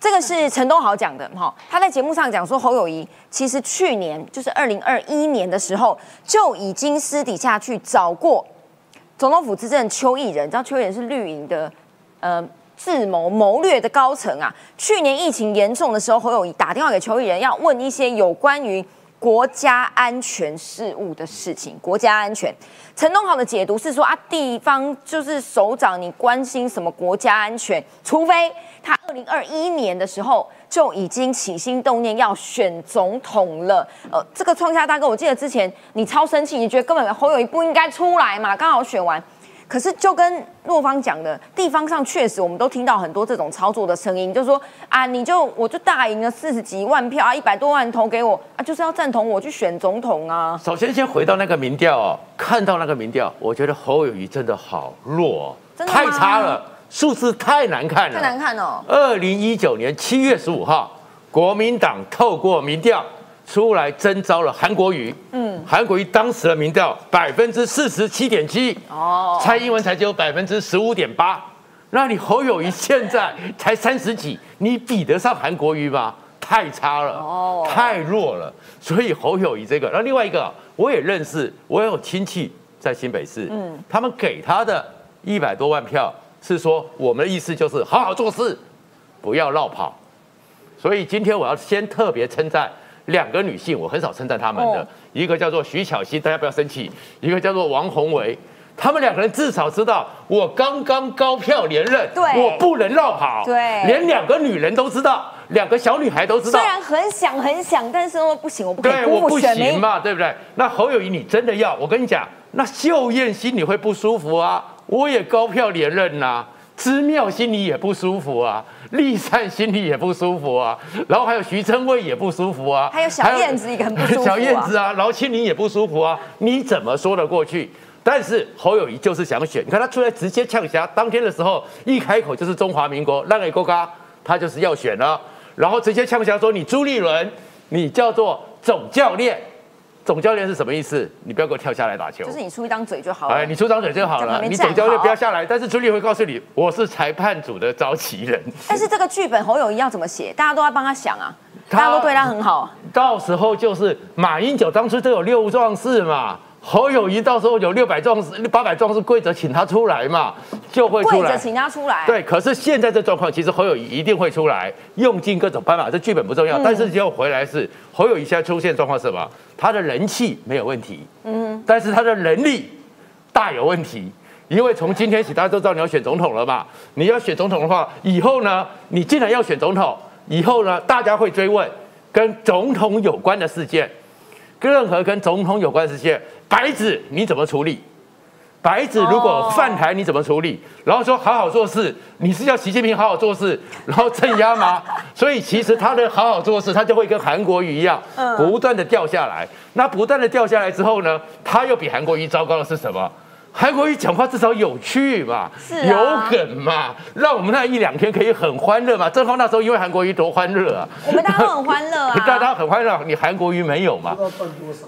这个是陈东豪讲的哈，他在节目上讲说，侯友谊其实去年就是二零二一年的时候就已经私底下去找过总统府执政邱毅人，你知道邱毅人是绿营的，呃。智谋谋略的高层啊，去年疫情严重的时候，侯友谊打电话给邱毅人，要问一些有关于国家安全事务的事情。国家安全，陈东豪的解读是说啊，地方就是首长，你关心什么国家安全？除非他二零二一年的时候就已经起心动念要选总统了。呃，这个创下大哥，我记得之前你超生气，你觉得根本侯友谊不应该出来嘛？刚好选完。可是，就跟洛方讲的，地方上确实我们都听到很多这种操作的声音，就是说啊，你就我就大赢了四十几万票啊，一百多万投给我啊，就是要赞同我去选总统啊。首先，先回到那个民调哦，看到那个民调，我觉得侯友谊真的好弱，太差了，数字太难看了，太难看哦。二零一九年七月十五号，国民党透过民调。出来征召了韩国瑜，嗯，韩国瑜当时的民调百分之四十七点七，哦，蔡英文才只有百分之十五点八，那你侯友谊现在才三十几，你比得上韩国瑜吗？太差了，哦，太弱了，所以侯友谊这个，那另外一个我也认识，我有亲戚在新北市，嗯，他们给他的一百多万票是说我们的意思就是好好做事，不要绕跑，所以今天我要先特别称赞。两个女性，我很少称赞他们的，一个叫做徐巧芯，大家不要生气；一个叫做王宏维，他们两个人至少知道我刚刚高票连任，我不能绕跑，对，连两个女人都知道，两个小女孩都知道。虽然很想很想，但是说不行，我不可以辜负选民嘛，对不对？那侯友谊，你真的要？我跟你讲，那秀燕心里会不舒服啊，我也高票连任呐。知妙心里也不舒服啊，立善心里也不舒服啊，然后还有徐春卫也不舒服啊，还有小燕子也很不舒服啊，小燕子啊，然后青林也不舒服啊，你怎么说得过去？但是侯友谊就是想选，你看他出来直接呛侠，当天的时候一开口就是中华民国，让一个嘎，他就是要选了，然后直接呛侠说你朱立伦，你叫做总教练。总教练是什么意思？你不要给我跳下来打球。就是你出一张嘴就好了。哎，你出张嘴就好了。你总教练不要下来。但是朱立会告诉你，我是裁判组的召集人。但是这个剧本侯友谊要怎么写？大家都要帮他想啊。大家都对他很好。到时候就是马英九当初都有六壮士嘛。侯友谊到时候有六百壮士、八百壮士跪着请他出来嘛，就会出来。跪着请他出来。对，可是现在这状况，其实侯友谊一定会出来，用尽各种办法。这剧本不重要，但是结果回来是侯友谊现在出现状况是什么？他的人气没有问题，嗯，但是他的能力大有问题。因为从今天起，大家都知道你要选总统了嘛。你要选总统的话，以后呢，你既然要选总统，以后呢，大家会追问跟总统有关的事件，任何跟总统有关的事情。白纸你怎么处理？白纸如果犯台你怎么处理？然后说好好做事，你是叫习近平好好做事，然后镇压吗？所以其实他的好好做事，他就会跟韩国瑜一样，不断的掉下来。那不断的掉下来之后呢，他又比韩国瑜糟糕的是什么？韩国瑜讲话至少有趣嘛，有梗嘛，让我们那一两天可以很欢乐嘛。正好那时候因为韩国瑜多欢乐啊，我们大家都很欢乐啊，大家很欢乐，你韩国瑜没有嘛？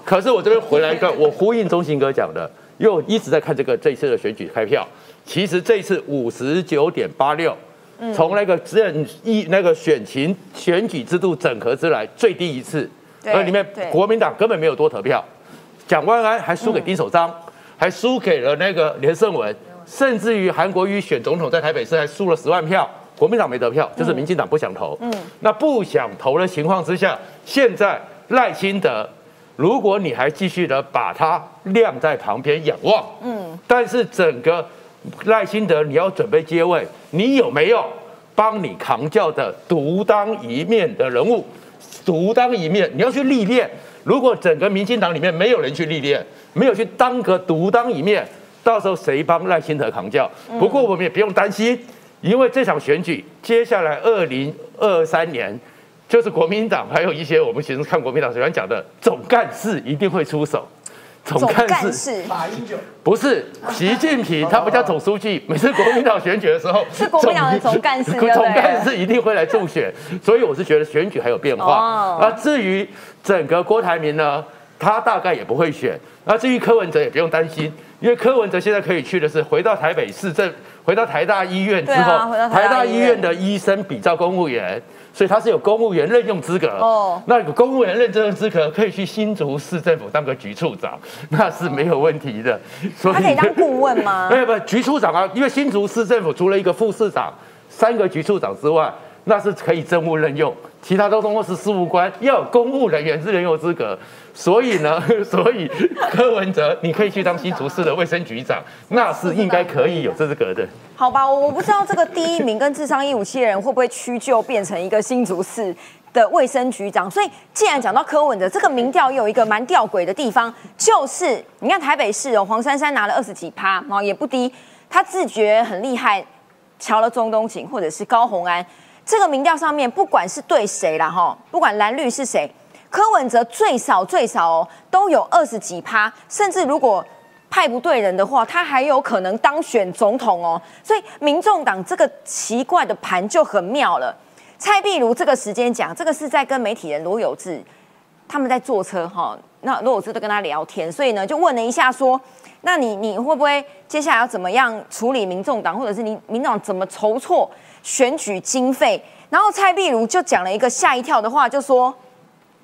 可是我这边回来一个，我呼应中信哥讲的，因为我一直在看这个这一次的选举开票，其实这一次五十九点八六从那个政议那个选情选举制度整合之来最低一次，对而里面对。国民党根本没有多投票，蒋万安还输给丁守章，还输给了那个连胜文，甚至于韩国瑜选总统在台北市还输了十万票，国民党没得票，就是民进党不想投。嗯，那不想投的情况之下，现在赖清德，如果你还继续的把他晾在旁边仰望，嗯，但是整个赖清德你要准备接位，你有没有帮你扛轿的独当一面的人物？独当一面，你要去历练。如果整个民进党里面没有人去历练，没有去当个独当一面，到时候谁帮赖清德扛轿？不过我们也不用担心，因为这场选举接下来二零二三年。就是国民党还有一些我们其实看国民党喜欢讲的总干事一定会出手，总总干事马英九不是习近平，他不叫总书记。每次国民党选举的时候，是国民党的总干事总干事一定会来助选。所以我是觉得选举还有变化哦。那至于整个郭台铭呢，他大概也不会选。那至于柯文哲也不用担心，因为柯文哲现在可以去的是回到台北市政，回到台大医院之后，台大医院的医生比照公务员。所以他是有公务员任用资格哦那有公务员任用资格可以去新竹市政府当个局处长，那是没有问题的。所以他可以当顾问吗？没有，不，局处长啊，因为新竹市政府除了一个副市长、三个局处长之外，那是可以政务任用，其他都通过是事务官，要有公务人员是人有资格。所以呢，所以柯文哲你可以去当新竹市的卫生局长，那是应该可以有资格的。好吧，我我不知道这个第一名跟智商一五七的人会不会屈就变成一个新竹市的卫生局长。所以，既然讲到柯文哲，这个民调也有一个蛮吊诡的地方，就是你看台北市哦，黄珊珊拿了二十几趴，然后也不低，他自觉很厉害，瞧了中东锦或者是高虹安，这个民调上面不管是对谁啦哈，不管蓝绿是谁。柯文哲最少最少哦，都有二十几趴，甚至如果派不对人的话，他还有可能当选总统哦。所以民众党这个奇怪的盘就很妙了。蔡壁如这个时间讲，这个是在跟媒体人罗有志他们在坐车哈，那罗有志都跟他聊天，所以呢就问了一下说，那你你会不会接下来要怎么样处理民众党，或者是你民众怎么筹措选举经费？然后蔡壁如就讲了一个吓一跳的话，就说。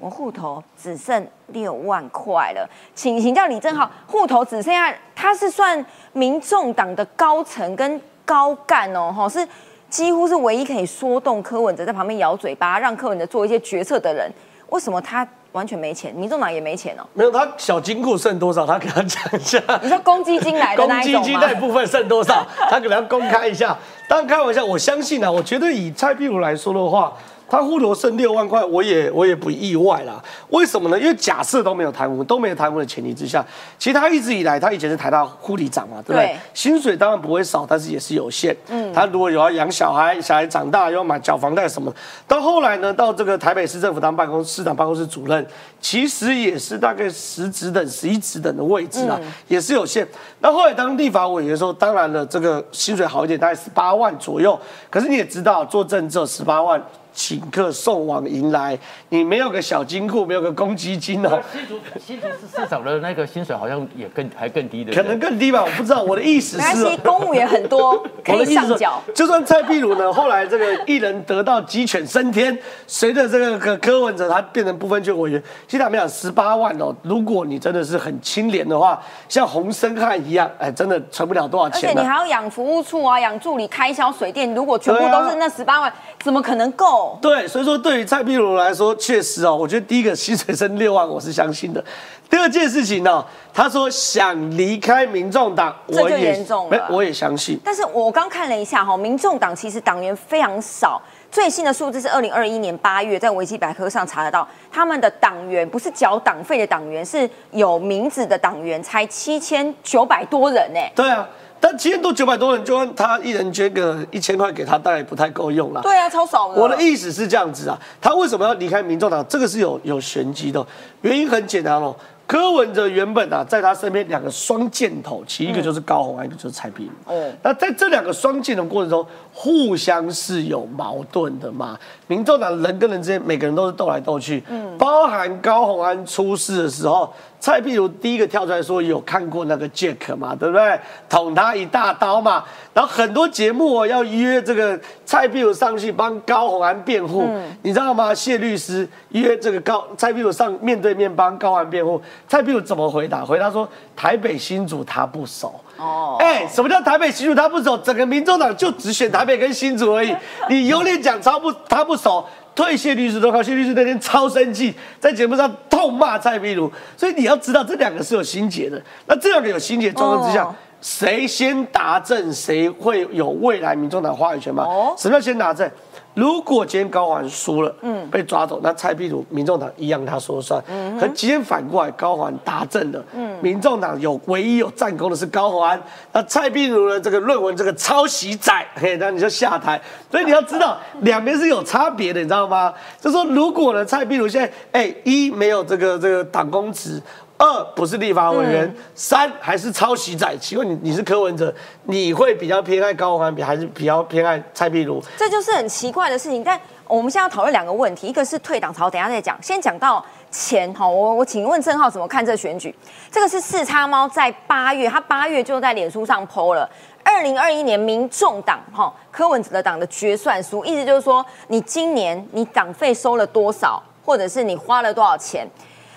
我户头只剩六万块了，请请教李正浩，户头只剩下他是算民众党的高层跟高干哦，哈，是几乎是唯一可以说动柯文哲在旁边咬嘴巴，让柯文哲做一些决策的人。为什么他完全没钱？民众党也没钱哦。没有，他小金库剩多少？他给他讲一下。你说公积金来的公那一种吗？积金那部分剩多少？他可能要公开一下。当然开玩笑，我相信啊，我觉得以蔡壁如来说的话，他户头剩六万块，我也我也不意外啦。为什么呢？因为假设都没有贪污，都没有贪污的前提之下，其实他一直以来，他以前是台大护理长嘛，对不对？对薪水当然不会少，但是也是有限。嗯，他如果有要养小孩，小孩长大又要买缴房贷什么，到后来呢，到这个台北市政府当办公市长办公室主任，其实也是大概十职等、十一职等的位置啊，也是有限。那后来当立法委员的时候，当然了，这个薪水好一点，大概十八万左右。可是你也知道，做政策十八万。请客送往迎来，你没有个小金库，没有个公积金哦，新竹新竹市市长的那个薪水好像也更还更低的，可能更低吧，我不知道。我的意思是公务员很多可以上缴。就算蔡壁如呢，后来这个艺人得到鸡犬升天，随着这个柯柯文哲他变成不分区委员，其实他们讲十八万哦，如果你真的是很清廉的话，像洪生汉一样，哎，真的存不了多少钱而且、你还要养服务处啊，养助理、开销、水电，如果全部都是那十八万，怎么可能够？对，所以说对于蔡壁如来说，确实哦，我觉得第一个薪水升六万，我是相信的。第二件事情呢、他说想离开民众党，这就严重了没我也相信。但是我刚看了一下哈，民众党其实党员非常少。最新的数字是二零二一年八月，在维基百科上查得到，他们的党员不是缴党费的党员，是有名字的党员，才七千九百多人呢。对啊，但七千多九百多人，就算他一人捐个一千块给他，当然也不太够用了。对啊，超少的。我的意思是这样子啊，他为什么要离开民众党？这个是有有玄机的，原因很简单哦。柯文哲原本啊，在他身边两个双箭头，其一个就是高虹安，一个就是蔡壁如。哦那在这两个双箭头过程中，互相是有矛盾的嘛。民众党人跟人之间，每个人都是斗来斗去，嗯包含高虹安出事的时候，蔡壁如第一个跳出来说有看过那个 Jack 嘛，对不对？捅他一大刀嘛。然后很多节目哦要约这个蔡壁如上去帮高虹安辩护，你知道吗？谢律师约这个高蔡壁如上面对面帮高虹安辩护，蔡壁如怎么回答？回答说台北新主他不熟。哦，哎，什么叫台北新主他不熟？整个民众党就只选台北跟新主而已。你有脸讲超不他不熟？退谢律师都靠谢律师那天超生气，在节目上痛骂蔡壁如。所以你要知道这两个是有心结的。那这两个有心结状况之下，谁先达阵，谁会有未来民众党话语权吗？什么叫先达阵？如果今天高环输了，嗯，被抓走，那蔡壁如、民众党一样他说了算。嗯，可今天反过来，高环达阵了，嗯，民众党有唯一有战功的是高环，那蔡壁如的这个论文这个抄袭仔，嘿，那你就下台。所以你要知道，两边是有差别的，你知道吗？就说如果呢，蔡壁如现在，哎，一没有这个这个党公职。二不是立法委员，三还是抄袭仔。请问你你是柯文哲，你会比较偏爱高虹安，比还是比较偏爱蔡壁如？这就是很奇怪的事情。但我们现在要讨论两个问题，一个是退党潮，等下再讲。先讲到钱哈，我我请问郑浩怎么看这选举？这个是四叉猫在八月，他八月就在脸书上 PO 了二零二一年民众党哈柯文哲的党的决算书，意思就是说你今年你党费收了多少，或者是你花了多少钱。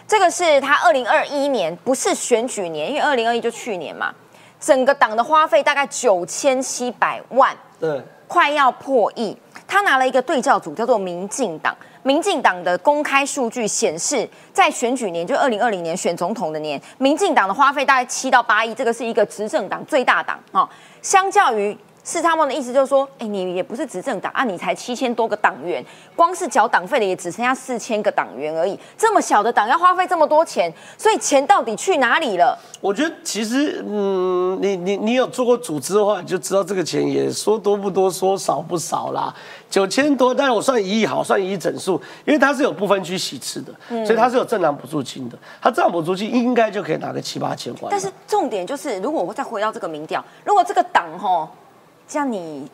这个是他二零二一年，不是选举年，因为二零二一就去年嘛。整个党的花费大概九千七百万，对，快要破亿。他拿了一个对照组，叫做民进党。民进党的公开数据显示，在选举年，就二零二零年选总统的年，民进党的花费大概七到八亿，这个是一个执政党最大党啊。相较于是他们的意思，就是说，哎，你也不是执政党啊，你才七千多个党员，光是缴党费的也只剩下四千个党员而已，这么小的党要花费这么多钱，所以钱到底去哪里了？我觉得其实，嗯，你你你有做过组织的话，你就知道这个钱也说多不多，说少不少啦。九千多，但是我算一亿好，算一亿整数，因为它是有部分区洗吃的，所以它是有政党补助金的，它政党补助金应该就可以拿个七八千块。但是重点就是，如果我再回到这个民调，如果这个党吼。像你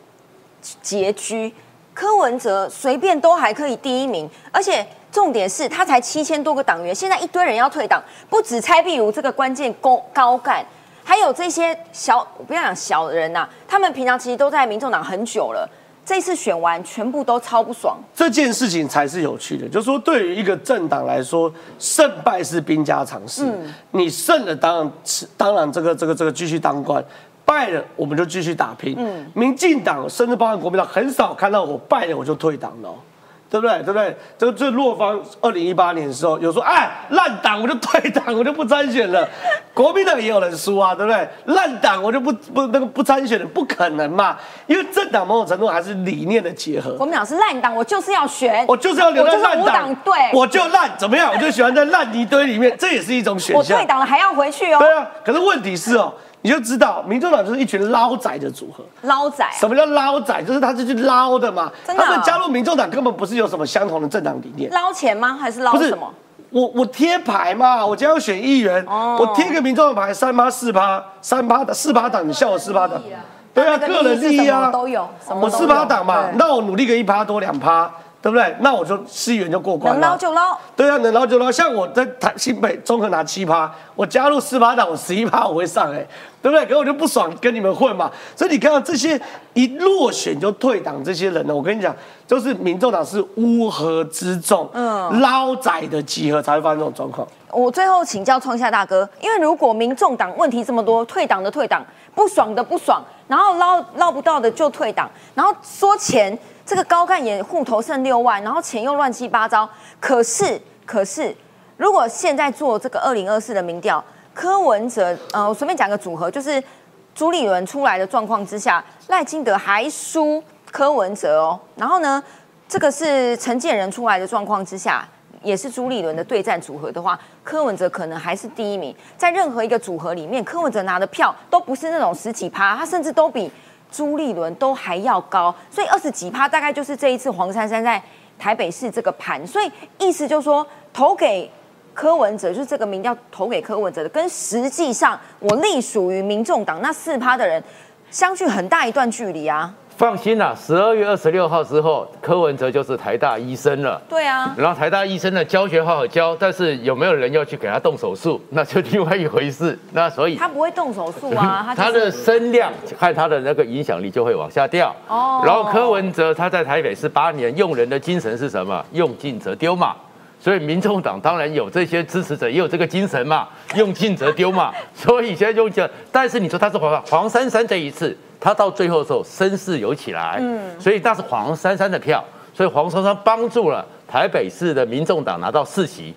拮据，柯文哲随便都还可以第一名，而且重点是他才七千多个党员，现在一堆人要退党，不止蔡壁如这个关键高高干，还有这些小不要讲小人呐，他们平常其实都在民众党很久了，这次选完全部都超不爽。这件事情才是有趣的，就是说对于一个政党来说，胜败是兵家常事，你胜了当然当然这个这个这个继续当官。败了，我们就继续打拼。嗯，民进党甚至包含国民党，很少看到我败了我就退党了，对不对？对不对？这个最洛方二零一八年的时候有说，哎，烂党我就退党，我就不参选了。国民党也有人输啊，对不对？烂党我就不不那个不参选了，不可能嘛？因为政党某种程度还是理念的结合。国民党是烂党，我就是要选，我就是要留在烂党，对，我就烂怎么样？我就喜欢在烂泥堆里面，这也是一种选项。我退党了还要回去哦。对啊，可是问题是哦。你就知道，民众党就是一群捞仔的组合。捞仔？什么叫捞仔？就是他是去捞的嘛。他们加入民众党根本不是有什么相同的政党理念。捞钱吗？还是捞什么？我我贴牌嘛，我今天要选议员，我贴个民众党牌，三八四八，三八的四八党，你笑我四八党？对啊，个人利益啊，都有。我四八党嘛，那我努力个一趴多两趴。对不对？那我就市议员就过关了。能捞就捞。对啊，能捞就捞。像我在台新北综合拿七趴，我加入四八党，我十一趴我会上哎，对不对？可我就不爽跟你们混嘛。所以你看到这些一落选就退党这些人呢，我跟你讲，就是民众党是乌合之众，嗯，捞仔的集合才会发生这种状况。我最后请教创下大哥，因为如果民众党问题这么多，退党的退党，不爽的不爽，然后捞捞不到的就退党，然后说钱。这个高干也户头剩六万，然后钱又乱七八糟。可是，可是，如果现在做这个二零二四的民调，柯文哲，呃，我随便讲个组合，就是朱立伦出来的状况之下，赖清德还输柯文哲哦。然后呢，这个是陈建仁出来的状况之下，也是朱立伦的对战组合的话，柯文哲可能还是第一名。在任何一个组合里面，柯文哲拿的票都不是那种十几趴，他甚至都比。朱立伦都还要高，所以二十几趴大概就是这一次黄珊珊在台北市这个盘，所以意思就是说投给柯文哲，就是这个名叫投给柯文哲的，跟实际上我隶属于民众党那四趴的人相距很大一段距离啊。放心啦，十二月二十六号之后，柯文哲就是台大医生了。对啊，然后台大医生的，教学好好教，但是有没有人要去给他动手术，那就另外一回事。那所以他不会动手术啊，他、他的声量和他的那个影响力就会往下掉。哦。然后柯文哲他在台北是八年，用人的精神是什么？用尽则丢嘛。所以民众党当然有这些支持者，也有这个精神嘛，用尽则丢嘛。所以现在用尽，但是你说他是黄黄珊珊这一次。他到最后的时候声势有起来，嗯，所以那是黄珊珊的票，所以黄珊珊帮助了台北市的民众党拿到四席，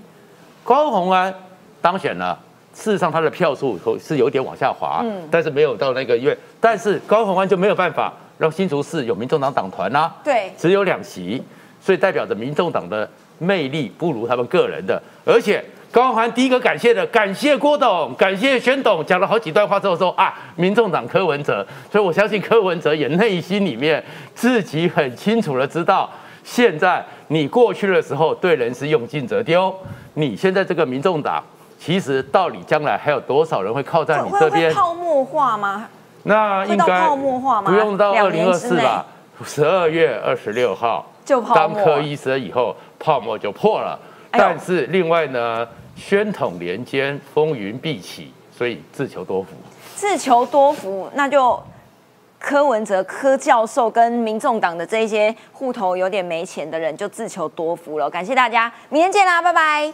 高虹安当选了，事实上他的票数是有点往下滑，嗯，但是没有到那个月，但是高虹安就没有办法让新竹市有民众党党团啦，对，只有两席，所以代表着民众党的魅力不如他们个人的，而且。高环第一个感谢的，感谢郭董，感谢宣董，讲了好几段话之后说啊，民众党柯文哲，所以我相信柯文哲也内心里面自己很清楚的知道，现在你过去的时候对人是用尽则丢，你现在这个民众党，其实到底将来还有多少人会靠在你这边？泡沫化吗？那应该泡沫化吗？不用到二零二四吧，十二月二十六号就当柯医生以后，泡沫就破了。但是另外呢？宣统年间风云必起，所以自求多福。自求多福，那就柯文哲柯教授跟民众党的这些户头有点没钱的人就自求多福了。感谢大家，明天见啦，拜拜。